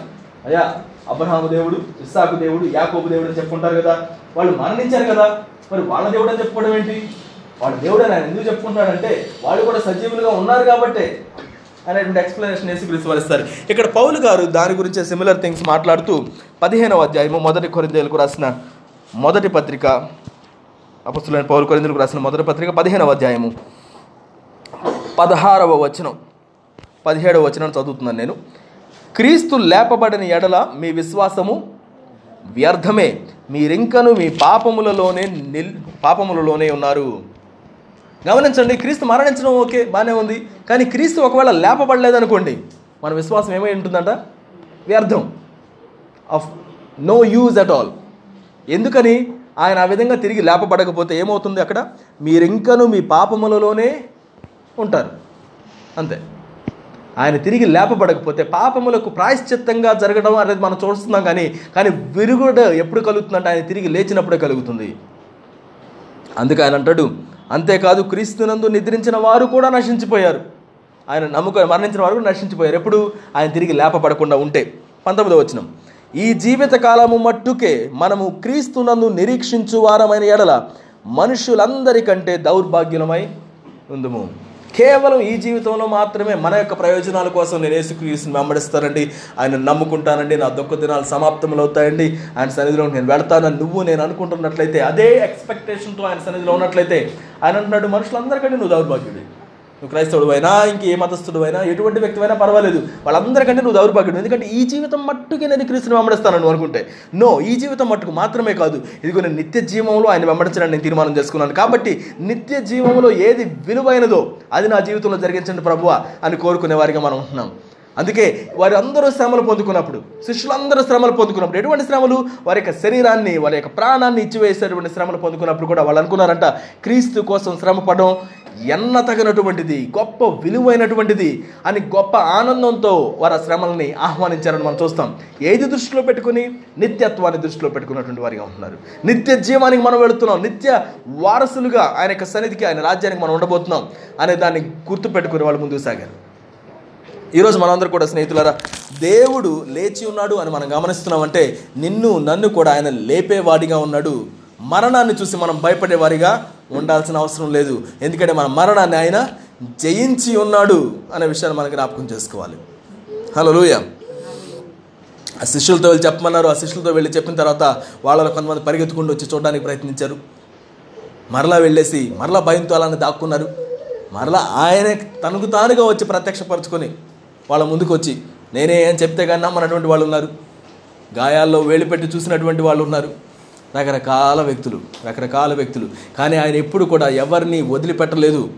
అయ్యా అబ్రహాము దేవుడు ఇస్సాకు దేవుడు యాకోబు దేవుడు అని చెప్పుకుంటారు కదా. వాళ్ళు మరణించారు కదా. మరి వాళ్ళ దేవుడు అని చెప్పుకోవడం ఏంటి? వాళ్ళ దేవుడు అని ఆయన ఎందుకు చెప్పుకుంటాడంటే వాళ్ళు కూడా సజీవులుగా ఉన్నారు కాబట్టే. అనేటువంటి ఎక్స్ప్లెనేషన్ యేసుక్రీస్తు వారు ఇస్తారు. ఇక్కడ పౌలు గారు దాని గురించి సిమిలర్ థింగ్స్ మాట్లాడుతూ పదిహేనవ అధ్యాయము మొదటి కొరిందేలకు రాసిన మొదటి పత్రిక అపస్తులైన పౌరు కొరిందులకు రాసిన మొదటి పత్రిక పదిహేనవ అధ్యాయము. పదహారవ వచనం. పదిహేడవ వచనం చదువుతున్నాను నేను. క్రీస్తు లేపబడిన ఎడల మీ విశ్వాసము వ్యర్థమే. మీరింకను మీ పాపములలోనే నిల్ పాపములలోనే ఉన్నారు. గమనించండి క్రీస్తు మరణించడం ఓకే బాగానే ఉంది. కానీ క్రీస్తు ఒకవేళ లేపబడలేదనుకోండి మన విశ్వాసం ఏమై ఉంటుందంట? వ్యర్థం. Of no use at all. ఎందుకని ఆయన ఆ విధంగా తిరిగి లేపబడకపోతే ఏమవుతుంది అక్కడ? మీరింకను మీ పాపములలోనే ఉంటారు. అంతే. ఆయన తిరిగి లేపబడకపోతే పాపములకు ప్రాయశ్చిత్తంగా జరగడం అనేది మనం చూస్తున్నాం కానీ కానీ విరుగుడ ఎప్పుడు కలుగుతుందంటే ఆయన తిరిగి లేచినప్పుడే కలుగుతుంది. అందుకే ఆయన అంటాడు అంతేకాదు క్రీస్తునందు నిద్రించిన వారు కూడా నశించిపోయారు. ఆయన నమ్ముకొని మరణించిన వారు కూడా నశించిపోయారు. ఎప్పుడు? ఆయన తిరిగి లేపబడకుండా ఉంటే. పంతొమ్మిదో వచ్చినాం ఈ జీవిత కాలము మట్టుకే మనము క్రీస్తునందు నిరీక్షించు వారమైన ఎడల మనుషులందరికంటే దౌర్భాగ్యులమై ఉందుము. కేవలం ఈ జీవితంలో మాత్రమే మన యొక్క ప్రయోజనాల కోసం నేను యేసుక్రీస్తుని వెంబడిస్తానండి. ఆయన నమ్ముకుంటానండి. నా దుఃఖ దినాలు సమాప్తములు అవుతాయండి. ఆయన సన్నిధిలో నేను వెళ్తానని నువ్వు నేను అనుకుంటున్నట్లయితే అదే ఎక్స్పెక్టేషన్తో ఆయన సన్నిధిలో ఉన్నట్లయితే ఆయన అంటున్నాడు మనుషులందరికంటే నువ్వు దౌర్భాగ్యుడి నువ్వు క్రైస్తవుడు అయినా ఇంకే మతస్థుడు అయినా ఎటువంటి వ్యక్తివైనా పర్వాలేదు. వాళ్ళందరికంటే నువ్వు దౌర్భాగ్యుడు. ఎందుకంటే ఈ జీవితం మట్టుకే నేను క్రీస్తుని వెంబడిస్తాను నువ్వు అనుకుంటే. నో ఈ జీవితం మట్టుకు మాత్రమే కాదు. ఇదిగో నేను నిత్య జీవంలో ఆయన వెంబడించడానికి నేను తీర్మానం చేసుకున్నాను. కాబట్టి నిత్య జీవంలో ఏది విలువైనదో అది నా జీవితంలో జరిగించండి ప్రభువ అని కోరుకునే వారిగా మనం ఉంటున్నాం. అందుకే వారి అందరూ శ్రమలు పొందుకున్నప్పుడు శిష్యులందరూ శ్రమలు పొందుకున్నప్పుడు ఎటువంటి శ్రమలు? వారి యొక్క శరీరాన్ని వారి యొక్క ప్రాణాన్ని ఇచ్చివేసేటువంటి శ్రమలు పొందుకున్నప్పుడు కూడా వాళ్ళు అనుకున్నారంట క్రీస్తు కోసం శ్రమ పడడం ఎన్న తగినటువంటిది గొప్ప విలువైనటువంటిది అని గొప్ప ఆనందంతో వారు ఆ శ్రమల్ని ఆహ్వానించారని మనం చూస్తాం. ఏది దృష్టిలో పెట్టుకుని? నిత్యత్వాన్ని దృష్టిలో పెట్టుకున్నటువంటి వారిగా ఉంటున్నారు. నిత్య జీవానికి మనం వెళుతున్నాం. నిత్య వారసులుగా ఆయన యొక్క సన్నిధికి ఆయన రాజ్యానికి మనం ఉండబోతున్నాం అనే దాన్ని గుర్తు పెట్టుకుని వాళ్ళు ముందుకు సాగారు. ఈరోజు మనందరూ కూడా స్నేహితులారా దేవుడు లేచి ఉన్నాడు అని మనం గమనిస్తున్నామంటే నిన్ను నన్ను కూడా ఆయన లేపేవాడిగా ఉన్నాడు. మరణాన్ని చూసి మనం భయపడేవారిగా ఉండాల్సిన అవసరం లేదు. ఎందుకంటే మన మరణాన్ని ఆయన జయించి ఉన్నాడు అనే విషయాన్ని మనం జ్ఞాపకం చేసుకోవాలి. హలో లూయ ఆ శిష్యులతో వెళ్ళి చెప్పమన్నారు. ఆ శిష్యులతో వెళ్ళి చెప్పిన తర్వాత వాళ్ళలో కొంతమంది పరిగెత్తుకుంటూ వచ్చి చూడడానికి ప్రయత్నించారు. మరలా వెళ్ళేసి మరలా భయంతో అలానే దాక్కున్నారు. మరలా ఆయన తనకు తానుగా వచ్చి ప్రత్యక్షపరచుకొని వాళ్ళ ముందుకు వచ్చి నేనే అని చెప్తే కానీ నమ్మనటువంటి వాళ్ళు ఉన్నారు. గాయాల్లో వేలు పెట్టి చూసినటువంటి వాళ్ళు ఉన్నారు. రకరకాల వ్యక్తులు రకరకాల వ్యక్తులు. కానీ ఆయన ఎప్పుడు కూడా ఎవరిని వదిలిపెట్టలేదు.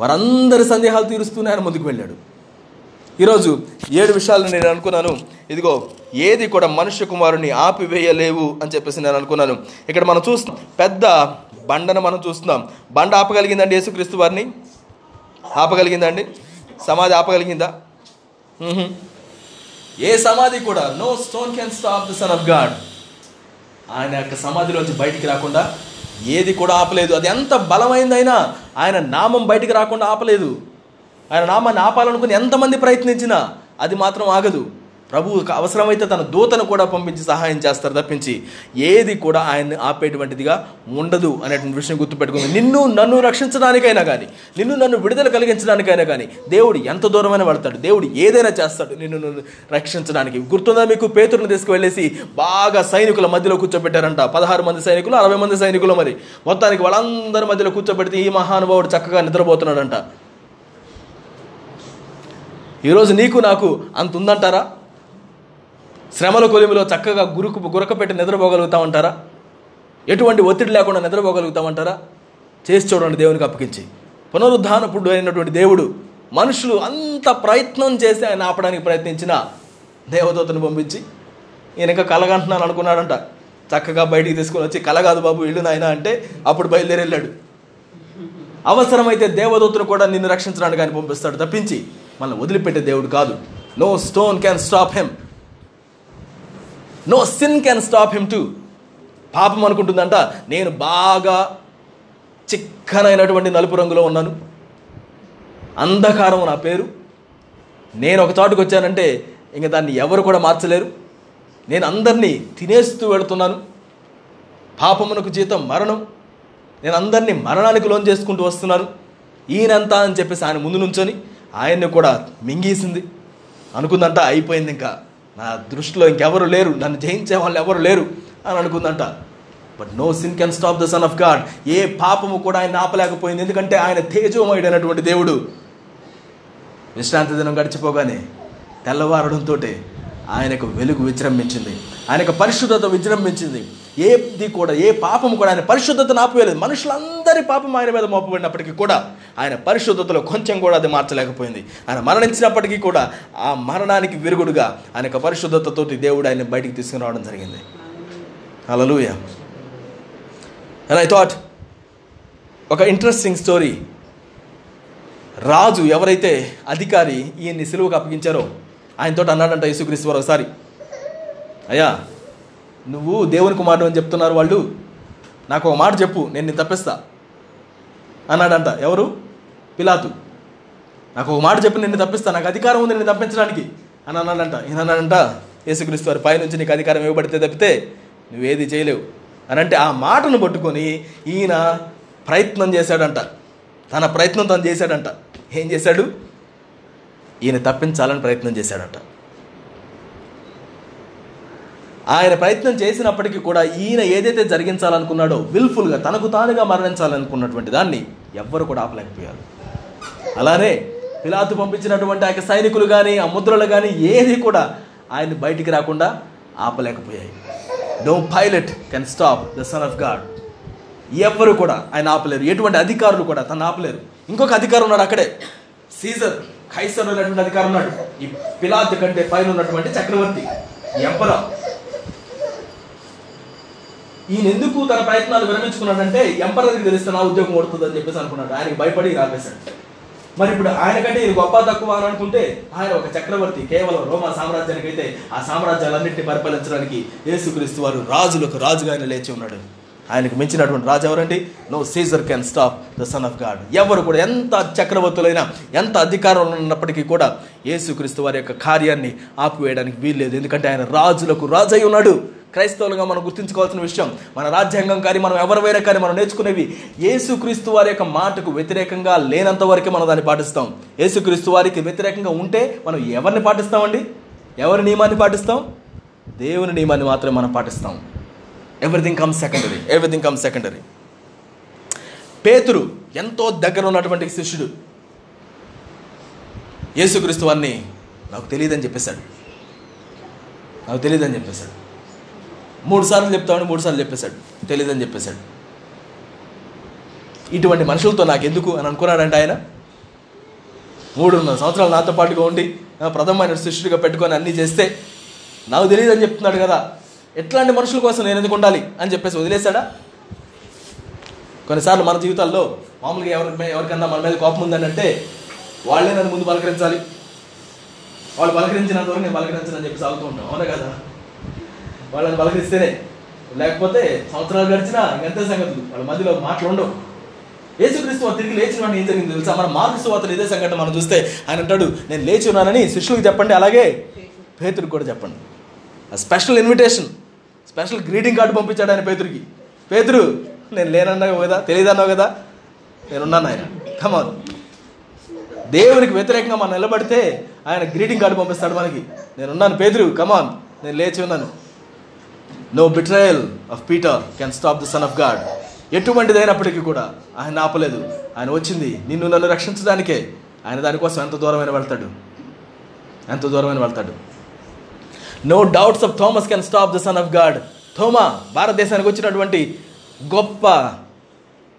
వారందరి సందేహాలు తీరుస్తూనే ఆయన ముందుకు వెళ్ళాడు. ఈరోజు ఏడు విషయాలు నేను అనుకున్నాను. ఇదిగో ఏది కూడా మనుష్య కుమారుని ఆపివేయలేవు అని చెప్పేసి నేను అనుకున్నాను. ఇక్కడ మనం చూస్తున్నాం పెద్ద బండను మనం చూస్తున్నాం. బండ ఆపగలిగిందండి యేసుక్రీస్తు వారిని? ఆపగలిగిందండి సమాధి ఆపగలిగిందా? ఏ సమాధి కూడా? No stone can stop the son of God ఆయన యొక్క సమాధిలోంచి బయటికి రాకుండా ఏది కూడా ఆపలేదు. అది ఎంత బలమైందైనా ఆయన నామం బయటికి రాకుండా ఆపలేదు. ఆయన నామాన్ని ఆపాలనుకుని ఎంతమంది ప్రయత్నించినా అది మాత్రం ఆగదు. ప్రభు అవసరమైతే తన దూతను కూడా పంపించి సహాయం చేస్తారు తప్పించి ఏది కూడా ఆయన్ని ఆపేటువంటిదిగా ఉండదు అనేటువంటి విషయం గుర్తుపెట్టుకుంది. నిన్ను నన్ను రక్షించడానికైనా కానీ నిన్ను నన్ను విడుదల కలిగించడానికైనా కానీ దేవుడు ఎంత దూరమైనా వెళ్తాడు. దేవుడు ఏదైనా చేస్తాడు నిన్ను నన్ను రక్షించడానికి. గుర్తుందా మీకు? పేతురుని తీసుకువెళ్ళేసి బాగా సైనికుల మధ్యలో కూర్చోబెట్టారంట. పదహారు మంది సైనికులు అరవై మంది సైనికులు మరి. మొత్తానికి వాళ్ళందరి మధ్యలో కూర్చోబెడితే ఈ మహానుభావుడు చక్కగా నిద్రపోతున్నాడంట. ఈరోజు నీకు నాకు అంత ఉందంటారా? శ్రమల కొలిమిలో చక్కగా గురుకు గురకపెట్టి నిద్రపోగలుగుతా ఉంటారా? ఎటువంటి ఒత్తిడి లేకుండా నిద్రపోగలుగుతామంటారా చేసి చూడండి దేవునికి అప్పగించి. పునరుద్ధానపుడు అయినటువంటి దేవుడు మనుషులు అంత ప్రయత్నం చేసి ఆయన ఆపడానికి ప్రయత్నించిన దేవదూతను పంపించి ఈయన ఇంకా కలగంటున్నాను అనుకున్నాడంట. చక్కగా బయటికి తీసుకుని వచ్చి కలగాదు బాబు ఇల్లు నాయన అంటే అప్పుడు బయలుదేరి వెళ్ళాడు అవసరమైతే దేవదూతను కూడా నిన్ను రక్షించడానికి ఆయన పంపిస్తాడు. తప్పించి మనల్ని వదిలిపెట్టే దేవుడు కాదు. No stone can stop him no sin can stop him to పాపం అనుకుంటుందంట నేను బాగా చిక్కనైనటువంటి నలుపు రంగులో ఉన్నాను. అంధకారం నా పేరు. నేను ఒక చోటుకు వచ్చానంటే ఇంక దాన్ని ఎవరు కూడా మార్చలేరు. నేను అందరినీ తినేస్తూ వెళుతున్నాను. పాపమునకు జీతం మరణం. నేను అందరినీ మరణానికి లోన్ చేసుకుంటూ వస్తున్నాను ఈయనంతా అని చెప్పేసి ఆయన ముందు నుంచొని ఆయన్ని కూడా మింగేసింది. అనుకుందంట అయిపోయింది ఇంకా. నా దృష్టిలో ఇంకెవరు లేరు నన్ను జయించే వాళ్ళు ఎవరు లేరు అని అనుకుందంట. But no sin can stop the son of God ఏ పాపము కూడా ఆయన ఆపలేకపోయింది. ఎందుకంటే ఆయన తేజోమయుడైనటువంటి దేవుడు. విశ్రాంతి దినం గడిచిపోగానే తెల్లవారడంతో ఆయనకు వెలుగు విజృంభించింది. ఆయనకు పరిశుద్ధత విజృంభించింది. ఏది కూడా ఏ పాపం కూడా ఆయన పరిశుద్ధతను ఆపివేయలేదు. మనుషులందరి పాపం ఆయన మీద మోపబడినప్పటికీ కూడా ఆయన పరిశుద్ధతలో కొంచెం కూడా అది మార్చలేకపోయింది. ఆయన మరణించినప్పటికీ కూడా ఆ మరణానికి విరుగుడుగా ఆయన యొక్క పరిశుద్ధతతోటి దేవుడు ఆయన బయటికి తీసుకుని రావడం జరిగింది. అలలుయ అండ్ ఐ థాట్ ఒక ఇంట్రెస్టింగ్ స్టోరీ రాజు ఎవరైతే అధికారి ఈయన్ని సిలువకు అప్పగించారో ఆయనతో అన్నాడంట యేసుక్రీస్తు వారు ఒకసారి అయ్యా నువ్వు దేవుని కుమారుడు అని చెప్తున్నారు వాళ్ళు. నాకు ఒక మాట చెప్పు నేను నేను తప్పిస్తా. అన్నాడంట. ఎవరు? పిలాతు. నాకు ఒక మాట చెప్పి నిన్ను తప్పిస్తా. నాకు అధికారం ఉంది నేను తప్పించడానికి. అని అన్నాడంట. ఈయన అన్నాడంట? యేసుక్రీస్తు వారి పైనుంచి నీకు అధికారం ఇవ్వబడితే తప్పితే నువ్వేది చేయలేవు. అని అంటే ఆ మాటను పట్టుకొని ఈయన ప్రయత్నం చేశాడంట. తన ప్రయత్నం తను చేశాడంట. ఏం చేశాడు? ఈయన తప్పించాలని ప్రయత్నం చేశాడంట. ఆయన ప్రయత్నం చేసినప్పటికీ కూడా ఈయన ఏదైతే జరిగించాలనుకున్నాడో విల్ఫుల్గా తనకు తానుగా మరణించాలనుకున్నటువంటి దాన్ని ఎవ్వరు కూడా ఆపలేకపోయారు. అలానే పిలాతు పంపించినటువంటి ఆ సైనికులు కానీ ఆ ముద్రలు కానీ ఏది కూడా ఆయన బయటికి రాకుండా ఆపలేకపోయాయి. No Pilate can stop the son of God ఎవ్వరు కూడా ఆయన ఆపలేరు. ఎటువంటి అధికారులు కూడా తను ఆపలేరు. ఇంకొక అధికారం ఉన్నాడు అక్కడే. సీజర్ ఖైసర్ అనేటువంటి అధికారం ఉన్నాడు. ఈ పిలాత్ కంటే పైన ఉన్నటువంటి చక్రవర్తి. ఎంపరా. ఈయన ఎందుకు తన ప్రయత్నాలు విరమించుకున్నాడంటే ఎంపరర్కి తెలిస్తే నా ఉద్యోగం కొడుతుంది అని చెప్పేసి అనుకున్నాడు. ఆయనకి భయపడి రాపేశాడు. మరి ఇప్పుడు ఆయన కంటే ఇది గొప్ప తక్కువ అని అనుకుంటే ఆయన ఒక చక్రవర్తి కేవలం రోమా సామ్రాజ్యానికి అయితే ఆ సామ్రాజ్యాలన్నింటినీ పరిపాలించడానికి యేసుక్రీస్తు వారు రాజులకు రాజుగా ఆయన లేచి ఉన్నాడు. ఆయనకు మించినటువంటి రాజు ఎవరండి? No Caesar can stop the son of God. ఎవరు కూడా ఎంత చక్రవర్తులైనా ఎంత అధికారంలో ఉన్నప్పటికీ కూడా యేసుక్రీస్తు వారి యొక్క కార్యాన్ని ఆపివేయడానికి వీల్లేదు. ఎందుకంటే ఆయన రాజులకు రాజు అయి ఉన్నాడు. క్రైస్తవులుగా మనం గుర్తుంచుకోవాల్సిన విషయం మన రాజ్యాంగం కానీ మనం ఎవరివైనా కానీ మనం నేర్చుకునేవి యేసుక్రీస్తు వారి యొక్క మాటకు వ్యతిరేకంగా లేనంత వరకే మనం దాన్ని పాటిస్తాం. యేసుక్రీస్తు వారికి వ్యతిరేకంగా ఉంటే మనం ఎవరిని పాటిస్తామండి? ఎవరి నియమాన్ని పాటిస్తాం? దేవుని నియమాన్ని మాత్రమే మనం పాటిస్తాం. Everything come secondary everything come secondary పేతురు ఎంతో దగ్గర ఉన్నటువంటి శిష్యుడు. యేసుక్రీస్తు వారిని నాకు తెలియదని చెప్పేశాడు. నాకు తెలియదని చెప్పేశాడు. మూడు సార్లు చెప్తామని మూడు సార్లు చెప్పేశాడు. తెలియదని చెప్పేశాడు. ఇటువంటి మనుషులతో నాకు ఎందుకు అని అనుకున్నాడంటే ఆయన? మూడున్నర సంవత్సరాలు నాతో పాటుగా ఉండి ప్రథమమైన శిష్యుడిగా పెట్టుకొని అన్నీ చేస్తే నాకు తెలియదని చెప్తున్నాడు కదా. ఎట్లాంటి మనుషుల కోసం నేను ఎందుకు ఉండాలి అని చెప్పేసి వదిలేశాడా? కొన్నిసార్లు మన జీవితాల్లో మామూలుగా ఎవరి ఎవరికన్నా మన మీద కోపం ఉందని అంటే వాళ్ళే నన్ను ముందు పలకరించాలి. వాళ్ళు పలకరించినంత వరకు నేను పలకరించనని చెప్పి సాగుతూ ఉంటాం. అవునా కదా? వాళ్ళని పలకరిస్తేనే లేకపోతే సంవత్సరాలు గడిచినా ఇంకంతే సంగతులు. వాళ్ళ మధ్యలో మాటలు ఉండవు. యేసుక్రీస్తు వారు తిరిగి లేచిన వాడిని ఏం జరిగింది తెలుసా? మన మార్క్స్ వార్తలు ఇదే సంఘటన మనం చూస్తే ఆయన అంటాడు నేను లేచి ఉన్నానని శిష్యులకు చెప్పండి అలాగే పేతురికి కూడా చెప్పండి. ఆ special invitation special greeting card పంపించాడు ఆయన పేతురికి. పేతురు నేను లేనన్నావు కదా తెలియదన్నావు కదా నేనున్నాను ఆయన. కమాన్ దేవునికి వ్యతిరేకంగా మనం నిలబడితే ఆయన గ్రీటింగ్ కార్డు పంపిస్తాడు మనకి. నేనున్నాను పేతురు కమాన్ నేను లేచి ఉన్నాను. No betrayal of Peter can stop the son of God ఎటువంటిదైనప్పటికీ కూడా ఆయన ఆపలేదు. ఆయన వచ్చింది. నిన్ను నన్ను రక్షించడానికే. ఆయన దానికోసం ఎంత దూరమైన వెళ్తాడు? ఎంత దూరమైన వెళ్తాడు? No doubts of Thomas can stop the son of God Thoma భారతదేశానికి వచ్చినటువంటి గొప్ప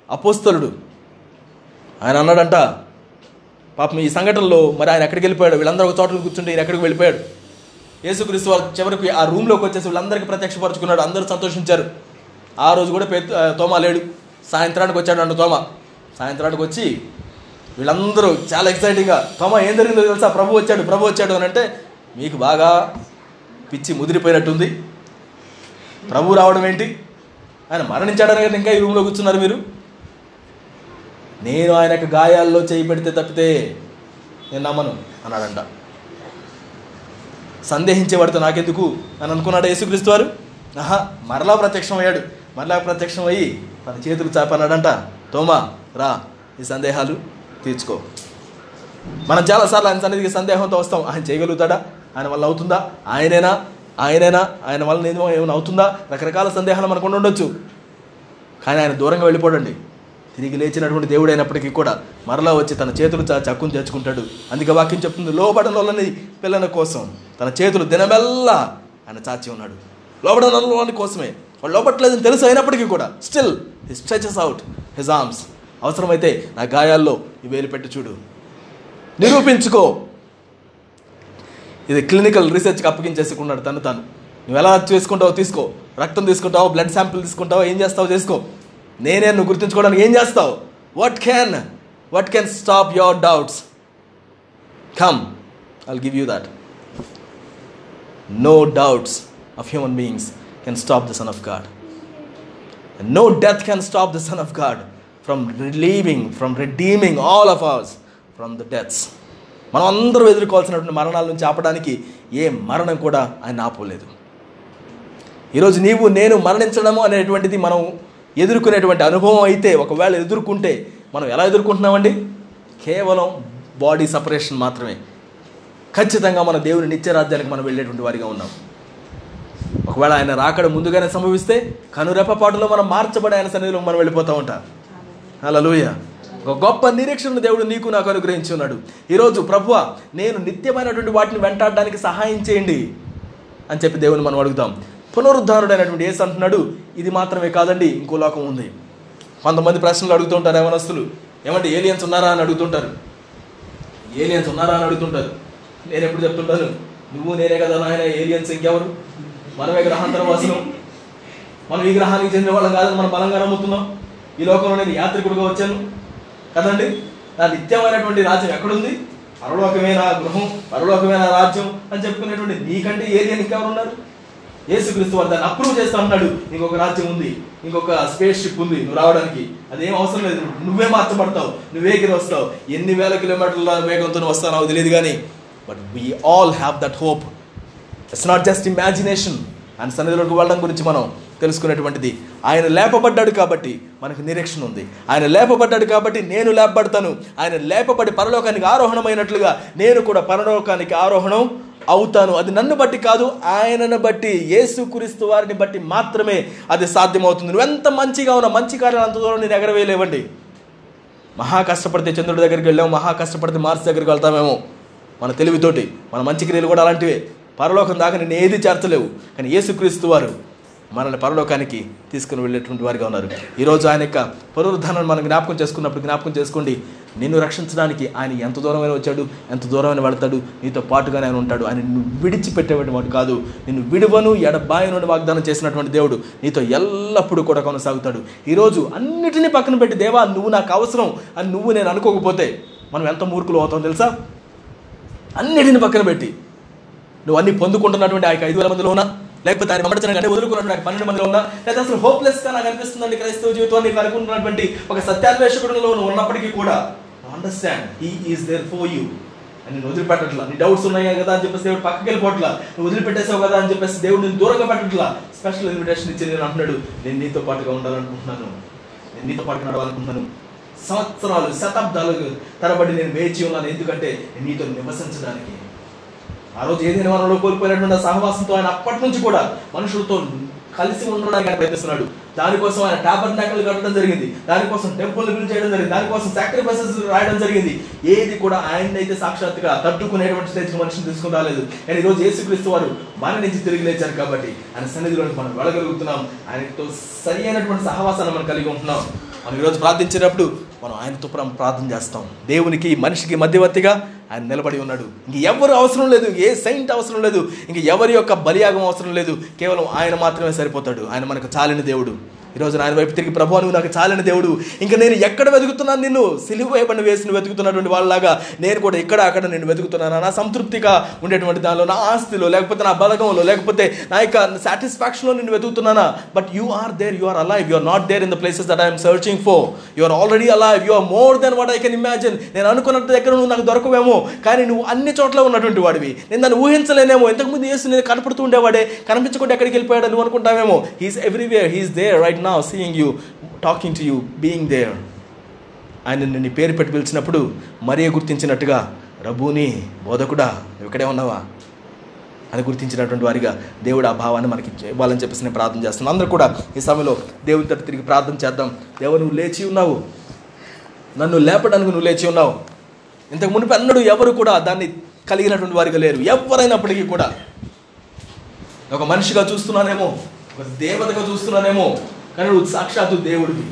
అపోస్తలుడు. ఆయన అన్నాడంట పాపం ఈ సంఘటనలో మరి ఆయన ఎక్కడికి వెళ్ళిపోయాడు? వీళ్ళందరూ ఒక చోట కూర్చుంటే ఈయన ఎక్కడికి వెళ్ళిపోయాడు? యేసుక్రీస్తు వారు చివరికి ఆ రూమ్లోకి వచ్చేసి వీళ్ళందరికీ ప్రత్యక్షపరచుకున్నాడు. అందరూ సంతోషించారు. ఆ రోజు కూడా పే తోమా లేడు. సాయంత్రానికి వచ్చాడు అంట తోమా. సాయంత్రానికి వచ్చి వీళ్ళందరూ చాలా ఎక్సైటింగ్గా తోమా ఏం జరిగిందో తెలుసా? ప్రభు వచ్చాడు ప్రభు వచ్చాడు అని అంటే మీకు బాగా పిచ్చి ముదిరిపోయినట్టుంది. ప్రభు రావడం ఏంటి? ఆయన మరణించాడని కదా ఇంకా ఈ రూమ్లో కూర్చున్నారు మీరు. నేను ఆయనకు గాయాల్లో చేయి పెడితే తప్పితే నేను నమ్మను అన్నాడంట. సందేహించేవాడితో నాకెందుకు? అని అనుకున్నాడు యేసుక్రీస్తు వారు? ఆహా మరలా ప్రత్యక్షం అయ్యాడు. మరలా ప్రత్యక్షం అయ్యి తన చేతులు చాపన్నాడంట. తోమా రా ఈ సందేహాలు తీర్చుకో. మనం చాలాసార్లు ఆయన సన్నిధికి సందేహంతో వస్తాం. ఆయన చేయగలుగుతాడా? ఆయన వల్ల అవుతుందా? ఆయనేనా? ఆయనేనా? ఆయన వల్ల నేను ఏమైనా అవుతుందా? రకరకాల సందేహాలు మనకు ఉండొచ్చు. కానీ ఆయన దూరంగా వెళ్ళిపోడండి. తిరిగి లేచినటువంటి దేవుడైనప్పటికీ కూడా మరలా వచ్చి తన చేతులు చా చక్కును తెచ్చుకుంటాడు అందుకే వాక్యం చెప్తుంది లోబడనలోని పిల్లల కోసం. తన చేతులు దినమెల్లా ఆయన చాచి ఉన్నాడు. లోబడనలోని కోసమే. వాడు లోపట్లేదని తెలుసు అయినప్పటికీ కూడా still he stretches out his arms అవసరమైతే నా గాయాల్లో ఈ వేలు పెట్టి చూడు. నిరూపించుకో. ఇది క్లినికల్ రీసెర్చ్కి అప్పగించేసుకున్నాడు తను తాను. నువ్వు ఎలా చేసుకుంటావో తీసుకో. రక్తం తీసుకుంటావో? Blood sample తీసుకుంటావో? ఏం చేస్తావో చేసుకో. నేనే నువ్వు గుర్తుంచుకోవడానికి ఏం చేస్తావు? What can what can stop your doubts come I'll give you that no doubts of human beings can stop the son of God no death can stop the son of God from relieving from redeeming all of ours from the deaths మనం అందరూ ఎదుర్కోవాల్సినటువంటి మరణాల నుంచి ఆపడానికి ఏ మరణం కూడా ఆయన ఆపలేదు. ఈరోజు నీవు నేను మరణించడము అనేటువంటిది మనం ఎదుర్కొనేటువంటి అనుభవం అయితే ఒకవేళ ఎదుర్కొంటే మనం ఎలా ఎదుర్కొంటున్నామండి? కేవలం బాడీ సపరేషన్ మాత్రమే. ఖచ్చితంగా మన దేవుని నిత్యరాజ్యానికి మనం వెళ్ళేటువంటి వారిగా ఉన్నాం. ఒకవేళ ఆయన రాకడ ముందుగానే సంభవిస్తే కనురెప్పపాటులో మనం మార్చబడి ఆయన సన్నిధిలో మనం వెళ్ళిపోతూ ఉంటాం. హల్లెలూయా ఒక గొప్ప నిరీక్షణను దేవుడు నీకు నాకు అనుగ్రహించి ఉన్నాడు. ఈరోజు ప్రభువ నేను నిత్యమైనటువంటి వాటిని వెంటాడడానికి సహాయం చేయండి అని చెప్పి దేవుని మనం అడుగుతాం. పునరుద్ధారుడైనటువంటి ఏసు అంటున్నాడు ఇది మాత్రమే కాదండి ఇంకో లోకం ఉంది. కొంతమంది ప్రశ్నలు అడుగుతుంటారు యవనస్తులు ఏమంటే ఏలియన్స్ ఉన్నారా అని అడుగుతుంటారు. ఏలియన్స్ ఉన్నారా అని అడుగుతుంటారు. నేను ఎప్పుడు చెప్తుంటాను? నువ్వు నేనే కదా నాయన ఏలియన్స్ ఇంకెవరు? మనమే గ్రహాంతర వాసులం. మనం ఈ గ్రహానికి చెందిన వాళ్ళం కాదని మనం బలంగా నమ్ముతున్నాం. ఈ లోకంలో నేను యాత్రికుడిగా వచ్చాను. కదండి? నా నిత్యమైనటువంటి రాజ్యం ఎక్కడుంది? పరలోకమే నా గృహం పరలోకమే నా రాజ్యం అని చెప్పుకునేటువంటి నీకంటే ఏలియన్ ఇంకెవరు ఉన్నారు? యేసుక్రీస్తు వారు దాన్ని అప్రూవ్ చేస్తా ఉన్నాడు. ఇంకొక రాజ్యం ఉంది. ఇంకొక స్పేస్ షిప్ ఉంది. నువ్వు రావడానికి. అదేం అవసరం లేదు. నువ్వే మార్చబడతావు. నువ్వే ఎగిరి వస్తావు? ఎన్ని వేల కిలోమీటర్ల వేగంతో వస్తానో తెలియదు కానీ but we all have that hope it's not just imagination and సన్నిధిలోకి వెళ్ళడం గురించి మనం తెలుసుకునేటువంటిది. ఆయన లేపబడ్డాడు కాబట్టి మనకు నిరీక్షణ ఉంది. ఆయన లేపబడ్డాడు కాబట్టి నేను లేపబడతాను. ఆయన లేపబడి పరలోకానికి ఆరోహణమైనట్లుగా నేను కూడా పరలోకానికి ఆరోహణం అవుతాను. అది నన్ను బట్టి కాదు ఆయనను బట్టి యేసుక్రీస్తు వారిని బట్టి మాత్రమే అది సాధ్యమవుతుంది. నువ్వు ఎంత మంచిగా ఉన్నా మంచి కార్యాలు అంత దూరం నేను ఎగరవేయలేవండి. మహా కష్టపడితే చంద్రుడి దగ్గరికి వెళ్ళాము మహా కష్టపడితే మార్స్ దగ్గరికి వెళ్తామేమో. మన తెలివితోటి మన మంచి క్రియలు కూడా అలాంటివే. పరలోకం దాకా నేను ఏది చేర్చలేవు. కానీ యేసుక్రీస్తు వారు మనల్ని పరలోకానికి తీసుకుని వెళ్ళేటువంటి వారిగా ఉన్నారు. ఈరోజు ఆయన యొక్క పునరుద్ధానాన్ని మనం జ్ఞాపకం చేసుకున్నప్పుడు జ్ఞాపకం చేసుకోండి. నిన్ను రక్షించడానికి ఆయన ఎంత దూరమైన వచ్చాడు ఎంత దూరమైన వెళతాడు నీతో పాటుగానే ఆయన ఉంటాడు. ఆయన నిన్ను విడిచిపెట్టేటువంటి వాడు కాదు. నిన్ను విడువను ఎడబాయను వాగ్దానం చేసినటువంటి దేవుడు నీతో ఎల్లప్పుడూ కూడా కొనసాగుతాడు. ఈరోజు అన్నిటినీ పక్కన పెట్టి దేవా నువ్వు నాకు అవసరం అని నువ్వు నేను అనుకోకపోతే మనం ఎంత మూర్ఖులు అవుతాం తెలుసా? అన్నిటిని పక్కన పెట్టి నువ్వు అన్ని పొందుకుంటున్నటువంటి ఆ యొక్క ఐదు వేల మందిలో ఉన్నా లేకపోతే ఆయన వెంబడించిన కంటే పన్నెండు మందిలో ఉన్నా లేదా అసలు హోప్లెస్గా నాకు అనిపిస్తుందండి క్రైస్తవ జీవితాన్ని నీకు అనుకుంటున్నటువంటి ఒక సత్యాన్వేషకుడులో నువ్వు ఉన్నప్పటికీ కూడా. Understand he is there for you అని నేను వదిలిపెట్టట్లా. నీ డౌట్స్ ఉన్నాయి కదా అని చెప్పేసి దేవుడు పక్కకి వెళ్ళిపోట్లా నువ్వు వదిలిపెట్టేసావు కదా అని చెప్పేసి దేవుడు నేను దూరంగా పెట్టట్లా. స్పెషల్ ఇన్విటేషన్ ఇచ్చి నేను అంటున్నాడు నేను నీతో పాటుగా ఉండాలనుకుంటున్నాను. నేను నీతో పాటు నడవాలనుకుంటున్నాను. సంవత్సరాలు శతాబ్దాలు తరబడి నేను వేచి ఉన్నాను. ఎందుకంటే నీతో నివసించడానికి ఆ రోజు ఏదైనా వనంలో కోల్పోయినటువంటి సహవాసంతో ఆయన అప్పటి నుంచి కూడా మనుషులతో కలిసి ఉండడానికి ఆయన ప్రయత్నిస్తున్నాడు. దానికోసం ఆయన టాబర్ నాకలు కట్టడం జరిగింది. దానికోసం టెంపుల్ బిల్డ్ చేయడం జరిగింది. దానికోసం సాక్రిఫైసెస్ రాయడం జరిగింది. ఏది కూడా ఆయన అయితే సాక్షాత్తుగా తట్టుకునేటువంటి స్టేజ్ మనిషిని తీసుకుని రాలేదు. కానీ ఈ రోజు యేసుక్రీస్తు వారు మన నుంచి తిరిగి లేచారు కాబట్టి ఆయన సన్నిధిలో మనం వెళ్ళగలుగుతున్నాం. ఆయనతో సరి అయినటువంటి సహవాసాన్ని మనం కలిగి ఉంటున్నాం. మనం ఈరోజు ప్రార్థించేటప్పుడు మనం ఆయనతో ప్రార్థన చేస్తాం. దేవునికి మనిషికి మధ్యవర్తిగా ఆయన నిలబడి ఉన్నాడు. ఇంక ఎవరు అవసరం లేదు ఏ సైంట్ అవసరం లేదు ఇంక ఎవరి యొక్క బలియాగం అవసరం లేదు కేవలం ఆయన మాత్రమే సరిపోతాడు. ఆయన మనకు చాలిన దేవుడు. ఈరోజు ఆయన వైపు తిరిగి ప్రభు నువ్వు నాకు చాలని దేవుడు. ఇంకా నేను ఎక్కడ వెతుకుతున్నాను నిన్ను? సిలువ వేయబడిన వేసి వెతుకుతున్నటువంటి వాళ్ళలాగా నేను కూడా ఇక్కడ అక్కడ నేను వెతుకుతున్నాను? నా సంతృప్తిగా ఉండేటువంటి దానిలో నా ఆస్తిలో లేకపోతే నా బలగంలో లేకపోతే నా యొక్క సాటిస్ఫాక్షన్లో నేను వెతుకుతున్నానా? But you are there you are alive you are not there in the places that I'm searching for you are already alive you are more than what I can imagine నేను అనుకున్నంత దగ్గర నువ్వు నాకు దొరకవేమో కానీ నువ్వు అన్ని చోట్ల ఉన్నటువంటి వాడివి. నేను దాన్ని ఊహించలేనేమో. ఇంతకుముందు యేసు నేను కనపడుతూ ఉండేవాడే కనిపించకుండా ఎక్కడికి వెళ్ళిపోయాడు నువ్వు అనుకుంటావేమో. He's everywhere he's there right now seeing you talking to you being there ఆయన నిన్ను పేరు పెట్టి పిలిచినప్పుడు మరీ గుర్తించినట్టుగా రబూని బోధకుడా ఇక్కడే ఉన్నావా? అని గుర్తించినటువంటి వారిగా దేవుడు ఆ భావాన్ని మనకి ఇవ్వాలని చెప్పేసి నేను ప్రార్థన చేస్తున్నాను. అందరూ కూడా ఈ సమయంలో దేవుని తట్టు తిరిగి ప్రార్థన చేద్దాం. దేవుడు నువ్వు లేచి ఉన్నావు. నన్ను లేపడానికి నువ్వు లేచి ఉన్నావు. ఇంతకు మునిపి అన్నడు ఎవరు కూడా దాన్ని కలిగినటువంటి వారిగా లేరు. ఎవరైనప్పటికీ కూడా. ఒక మనిషిగా చూస్తున్నానేమో ఒక దేవతగా చూస్తున్నానేమో కానీ నువ్వు సాక్షాత్తు దేవుడివి.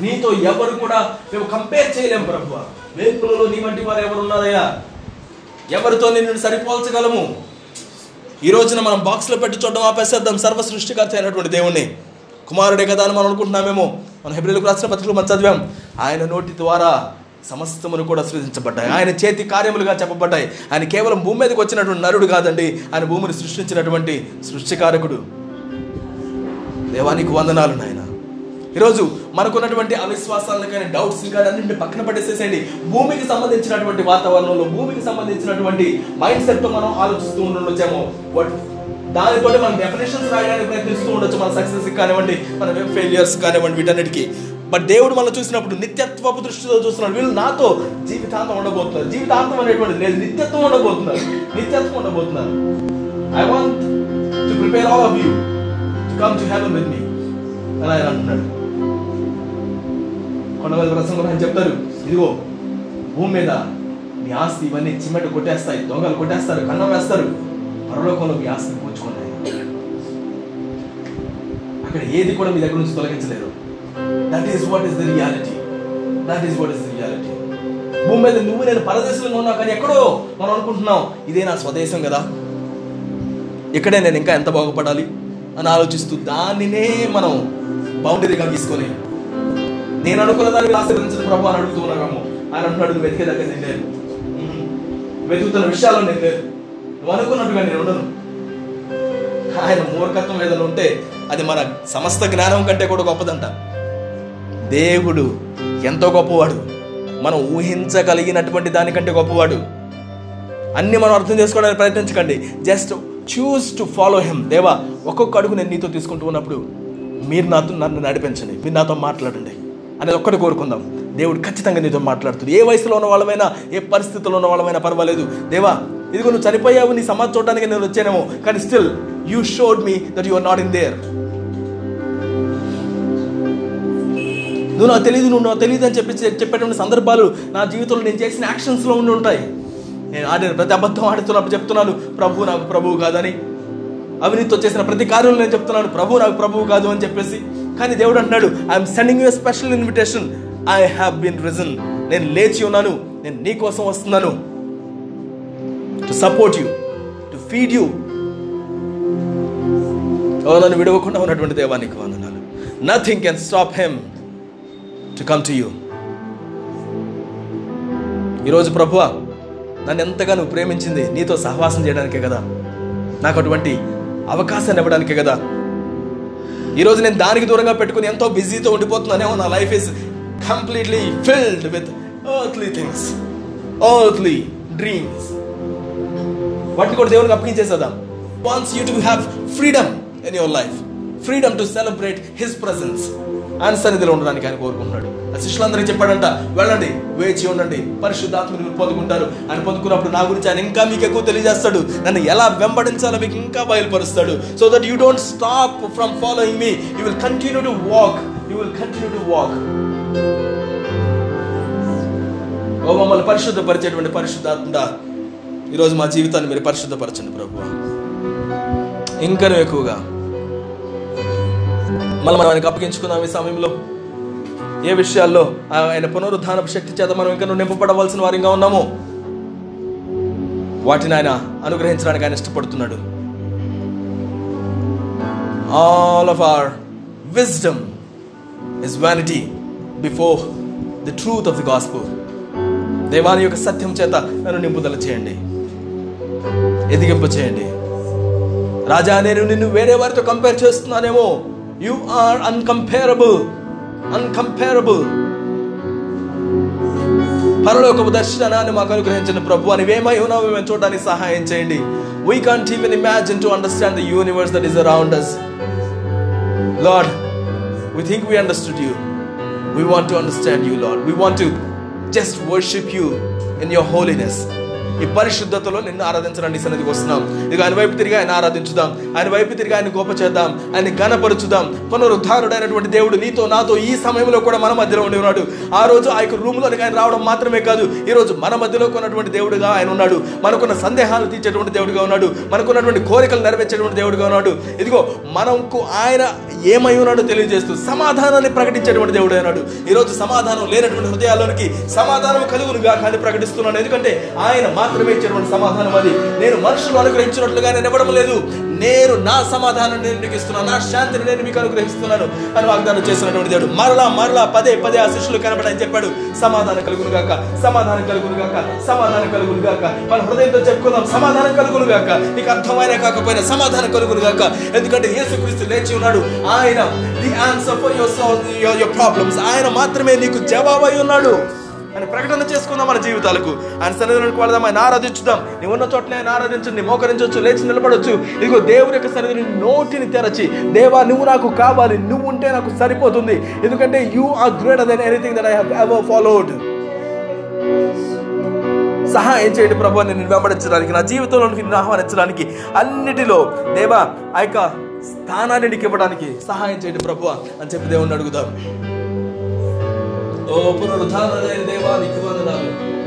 నీతో ఎవరు కూడా మేము కంపేర్ చేయలేము ప్రభు వేపులలో నీ వంటి వారు ఎవరు ఉన్నారయ్యా ఎవరితో నిన్ను సరిపోల్చగలము? ఈ రోజున మనం బాక్స్లో పెట్టి చూడడం ఆపేసేద్దాం. సర్వ సృష్టికర్త అయినటువంటి దేవుణ్ణి. కుమారుడే కదా అని మనం అనుకుంటున్నామేమో మనం హెబ్రిలకు రాసిన పత్రికలు మనం చదివాం. ఆయన నోటి ద్వారా సమస్తములు కూడా సృజించబడ్డాయి. ఆయన చేతి కార్యములుగా చెప్పబడ్డాయి. ఆయన కేవలం భూమి మీదకి వచ్చినటువంటి నరుడు కాదండి. ఆయన భూమిని సృష్టించినటువంటి సృష్టికారకుడు. దేవానికి వందనాలు నాయన. ఈరోజు మనకున్నటువంటి అవిశ్వాసాలను కానీ డౌట్స్ కానీ అన్నింటిని పక్కన పట్టేసేసేయండి భూమికి సంబంధించినటువంటి వాతావరణంలో భూమికి సంబంధించినటువంటి మైండ్ సెట్తో మనం ఆలోచిస్తూ ఉండొచ్చేమో. బట్ దానితో మనం డెఫినేషన్స్ రాయడానికి ప్రయత్నిస్తూ ఉండొచ్చు. మన సక్సెస్ కానివ్వండి మన ఫెయిలియర్స్ కానివ్వండి వీటన్నిటికీ. బట్ దేవుడు మనం చూసినప్పుడు నిత్యత్వపు దృష్టితో చూస్తున్నాడు. వీళ్ళు నాతో జీవితాంతం ఉండబోతున్నారు. జీవితాంతం అనేటువంటి లేదు. నిత్యత్వం ఉండబోతున్నారు. నిత్యత్వం ఉండబోతున్నారు. I want to prepare all of you come to heaven with me అని ఆయన అంటున్నాడు. కొండవేల ప్రసంగంలో ఆయన చెప్తారు. ఇదిగో భూమి మీద మీ ఆస్తి ఇవన్నీ చిమ్మట కొట్టేస్తాయి దొంగలు కొట్టేస్తారు కన్నం వేస్తారు. పరలోకంలో మీ ఆస్తిని పూచుకున్నాయి అక్కడ ఏది కూడా మీ దగ్గర నుంచి తొలగించలేరు. That is what is the reality that is what is the reality భూమి మీద నువ్వు నేను పరదేశంలో ఉన్నావు కానీ ఎక్కడో మనం అనుకుంటున్నాం ఇదే నా స్వదేశం కదా. ఇక్కడే నేను ఇంకా ఎంత బాగుపడాలి? అని ఆలోచిస్తూ దానినే మనం బౌండరీగా తీసుకొని నేను అనుకున్న దానికి ఆశీర్వదించిన ప్రభు అని అడుగుతూ ఆయన అంటున్నాడు నువ్వు వెతికే దగ్గర నేను లేదు వెతుకుతున్న విషయాల్లో నేను లేదు నువ్వు అనుకున్నట్టుగా నేను ఉండను. ఆయన మూర్ఖత్వం ఏదైనా ఉంటే అది మన సమస్త జ్ఞానం కంటే కూడా గొప్పదంట. దేవుడు ఎంతో గొప్పవాడు. మనం ఊహించగలిగినటువంటి దానికంటే గొప్పవాడు. అన్ని మనం అర్థం చేసుకోవడానికి ప్రయత్నించకండి. Just choose to follow him దేవా ఒక్కొక్క అడుగు నేను నీతో తీసుకుంటూ ఉన్నప్పుడు మీరు నాతో నన్ను నడిపించండి. మీరు నాతో మాట్లాడండి. అనేది ఒక్కటి కోరుకుందాం. దేవుడు ఖచ్చితంగా నీతో మాట్లాడుతుంది ఏ వయసులో ఉన్న వాళ్ళమైనా ఏ పరిస్థితుల్లో ఉన్న వాళ్ళమైనా పర్వాలేదు. దేవా ఇదిగో నువ్వు చనిపోయావు నీ సమాధి చూడడానికి నేను వచ్చానేమో కానీ still you showed me that you are not in there నువ్వు నాకు తెలియదు నువ్వు నాకు తెలియదు అని చెప్పి చెప్పేటువంటి సందర్భాలు నా జీవితంలో నేను చేసిన యాక్షన్స్లో ఉండి ఉంటాయి. నేను ఆడిన ప్రతి అబద్ధం ఆడుతున్నప్పుడు చెప్తున్నాను ప్రభు నాకు ప్రభువు కాదని. అవినీతితో చేసిన ప్రతి కార్యంలో నేను చెప్తున్నాను ప్రభు నాకు ప్రభువు కాదు అని చెప్పేసి. కానీ దేవుడు అంటున్నాడు I'm sending you special invitation I have been risen నేను లేచి ఉన్నాను నేను నీ కోసం వస్తున్నాను. To support you to feed you నన్ను విడవకుండా ఉన్నటువంటి దేవానికి వందనాలు. Nothing can stop him to come to you ఈరోజు ప్రభువా నన్ను ఎంతగా నువ్వు ప్రేమించింది నీతో సహవాసం చేయడానికే కదా? నాకు అటువంటి అవకాశాన్ని ఇవ్వడానికే కదా? ఈరోజు నేను దానికి దూరంగా పెట్టుకుని ఎంతో బిజీతో ఉండిపోతున్నానేమో నా life is completely filled with earthly things earthly dreams వాటిని కూడా దేవునికి అప్పగించేసేద్దాం. Wants you to have freedom in your life freedom to celebrate his presence ఆయన సన్నిధిలో ఉండడానికి ఆయన కోరుకుంటున్నాడు. శిష్యులందరికీ చెప్పాడంట వెళ్ళండి వేచి ఉండండి పరిశుద్ధాత్మని మీరు పొందుకుంటారు. ఆయన పొందుకున్నప్పుడు నా గురించి ఆయన ఇంకా మీకు ఎక్కువ తెలియజేస్తాడు. నన్ను ఎలా వెంబడించాలో మీకు ఇంకా బయలుపరుస్తాడు. So that you don't stop from following me you will continue to walk you will continue to walk ఓ మమ్మల్ని పరిశుద్ధపరిచేటువంటి పరిశుద్ధాత్మ ఈరోజు మా జీవితాన్ని మీరు పరిశుద్ధపరచండి ప్రభు ఇంకా ఎక్కువగా. మళ్ళీ మనం ఆయనకు అప్పగించుకుందాం ఈ సమయంలో. ఏ విషయాల్లో? ఆయన పునరుద్ధానపు శక్తి చేత మనం ఇంకా నింపబడవలసిన వారిగా ఉన్నాము. వాటిని ఆయన అనుగ్రహించడానికి ఆయన ఇష్టపడుతున్నాడు. All of our wisdom is vanity before the truth of the gospel దేవాని యొక్క సత్యం చేత నన్ను నింపుదల చేయండి. ఎదిగింప చేయండి. రాజా నేను నిన్ను వేరే వారితో కంపేర్ చేస్తున్నానేమో. యు ఆర్ అన్కంపేరబుల్ అన్కంపేరబుల్ పరలోకపు దర్శనాన్ని మాకు అనుగ్రహించిన ప్రభు అని ఏమై ఉన్నావు మేము చూడడానికి సహాయం చేయండి. We can't even imagine to understand the universe that is around us Lord we think we understood you we want to understand you Lord we want to just worship you in your holiness ఈ పరిశుద్ధతలో నిన్ను ఆరాధించడానికి సన్నిధికి వస్తున్నాం. ఇక ఆయన వైపు తిరిగి ఆయన ఆరాధించుదాం. ఆయన వైపు తిరిగి ఆయన గొప్ప చేద్దాం. ఆయన గణపరుచుదాం పునరుద్ధారుడైనటువంటి దేవుడు నీతో నాతో ఈ సమయంలో కూడా మన మధ్యలో ఉండి ఉన్నాడు. ఆ రోజు ఆ యొక్క రూమ్లోనికి ఆయన రావడం మాత్రమే కాదు ఈ రోజు మన మధ్యలో ఉన్నటువంటి దేవుడుగా ఆయన ఉన్నాడు. మనకున్న సందేహాలు తీర్చేటువంటి దేవుడుగా ఉన్నాడు. మనకున్నటువంటి కోరికలు నెరవేర్చేటువంటి దేవుడుగా ఉన్నాడు. ఇదిగో మనకు ఆయన ఏమై ఉన్నాడో తెలియజేస్తూ సమాధానాన్ని ప్రకటించేటువంటి దేవుడు అన్నాడు ఈరోజు సమాధానం లేనటువంటి హృదయాల్లోనికి సమాధానం కలుగునుగా కానీ ప్రకటిస్తున్నాను ఎందుకంటే ఆయన మాత్రమే ఇచ్చినటువంటి సమాధానం అది. నేను మనుషులు అనుగ్రహించినట్లుగా నేను ఇవ్వడం లేదు. నేను నా సమాధానం నేను మీకు ఇస్తున్నాను. నా శాంతిని నేను మీకు అనుగ్రహిస్తున్నాను అని వాగ్దానం చేసినటువంటి దేవుడు. మరలా మరలా పదే పదే ఆ శిష్యులు కనబడని చెప్పాడు. సమాధానం కలుగును గాక సమాధానం కలుగును గాక సమాధానం కలుగును గాక మన హృదయంతో చెప్పుకుందాం. సమాధానం కలుగును గాక నీకు అర్థమైన కాకపోయినా సమాధానం కలుగును గాక ఎందుకంటే యేసుక్రీస్తు లేచి ఉన్నాడు. ఆయన the answer for your problems ఆయన మాత్రమే నీకు జవాబై ఉన్నాడు. అని ప్రకటన చేసుకుందాం మన జీవితాలకు. ఆయన సన్నిధిలోకి వెళదాం ఆయన ఆరాధించుదాం. నీవు ఉన్న చోట్ల ఆయన ఆరాధించండి మోకరించవచ్చు లేచి నిలబడవచ్చు. ఇదిగో దేవుని యొక్క సన్నిధిని నోటిని తెరచి దేవా నువ్వు నాకు కావాలి నువ్వు ఉంటే నాకు సరిపోతుంది. ఎందుకంటే you are greater than anything that I have ever followed సహాయం చేయండి ప్రభు నేను వెంబడించడానికి నా జీవితంలోనికి నిన్ను ఆహ్వానించడానికి అన్నిటిలో దేవా ఆ యొక్క స్థానాన్ని నీకు ఇవ్వడానికి సహాయం చేయండి ప్రభు అని చెప్పి దేవుణ్ణి అడుగుదాం. おプロのターナレーでは見配る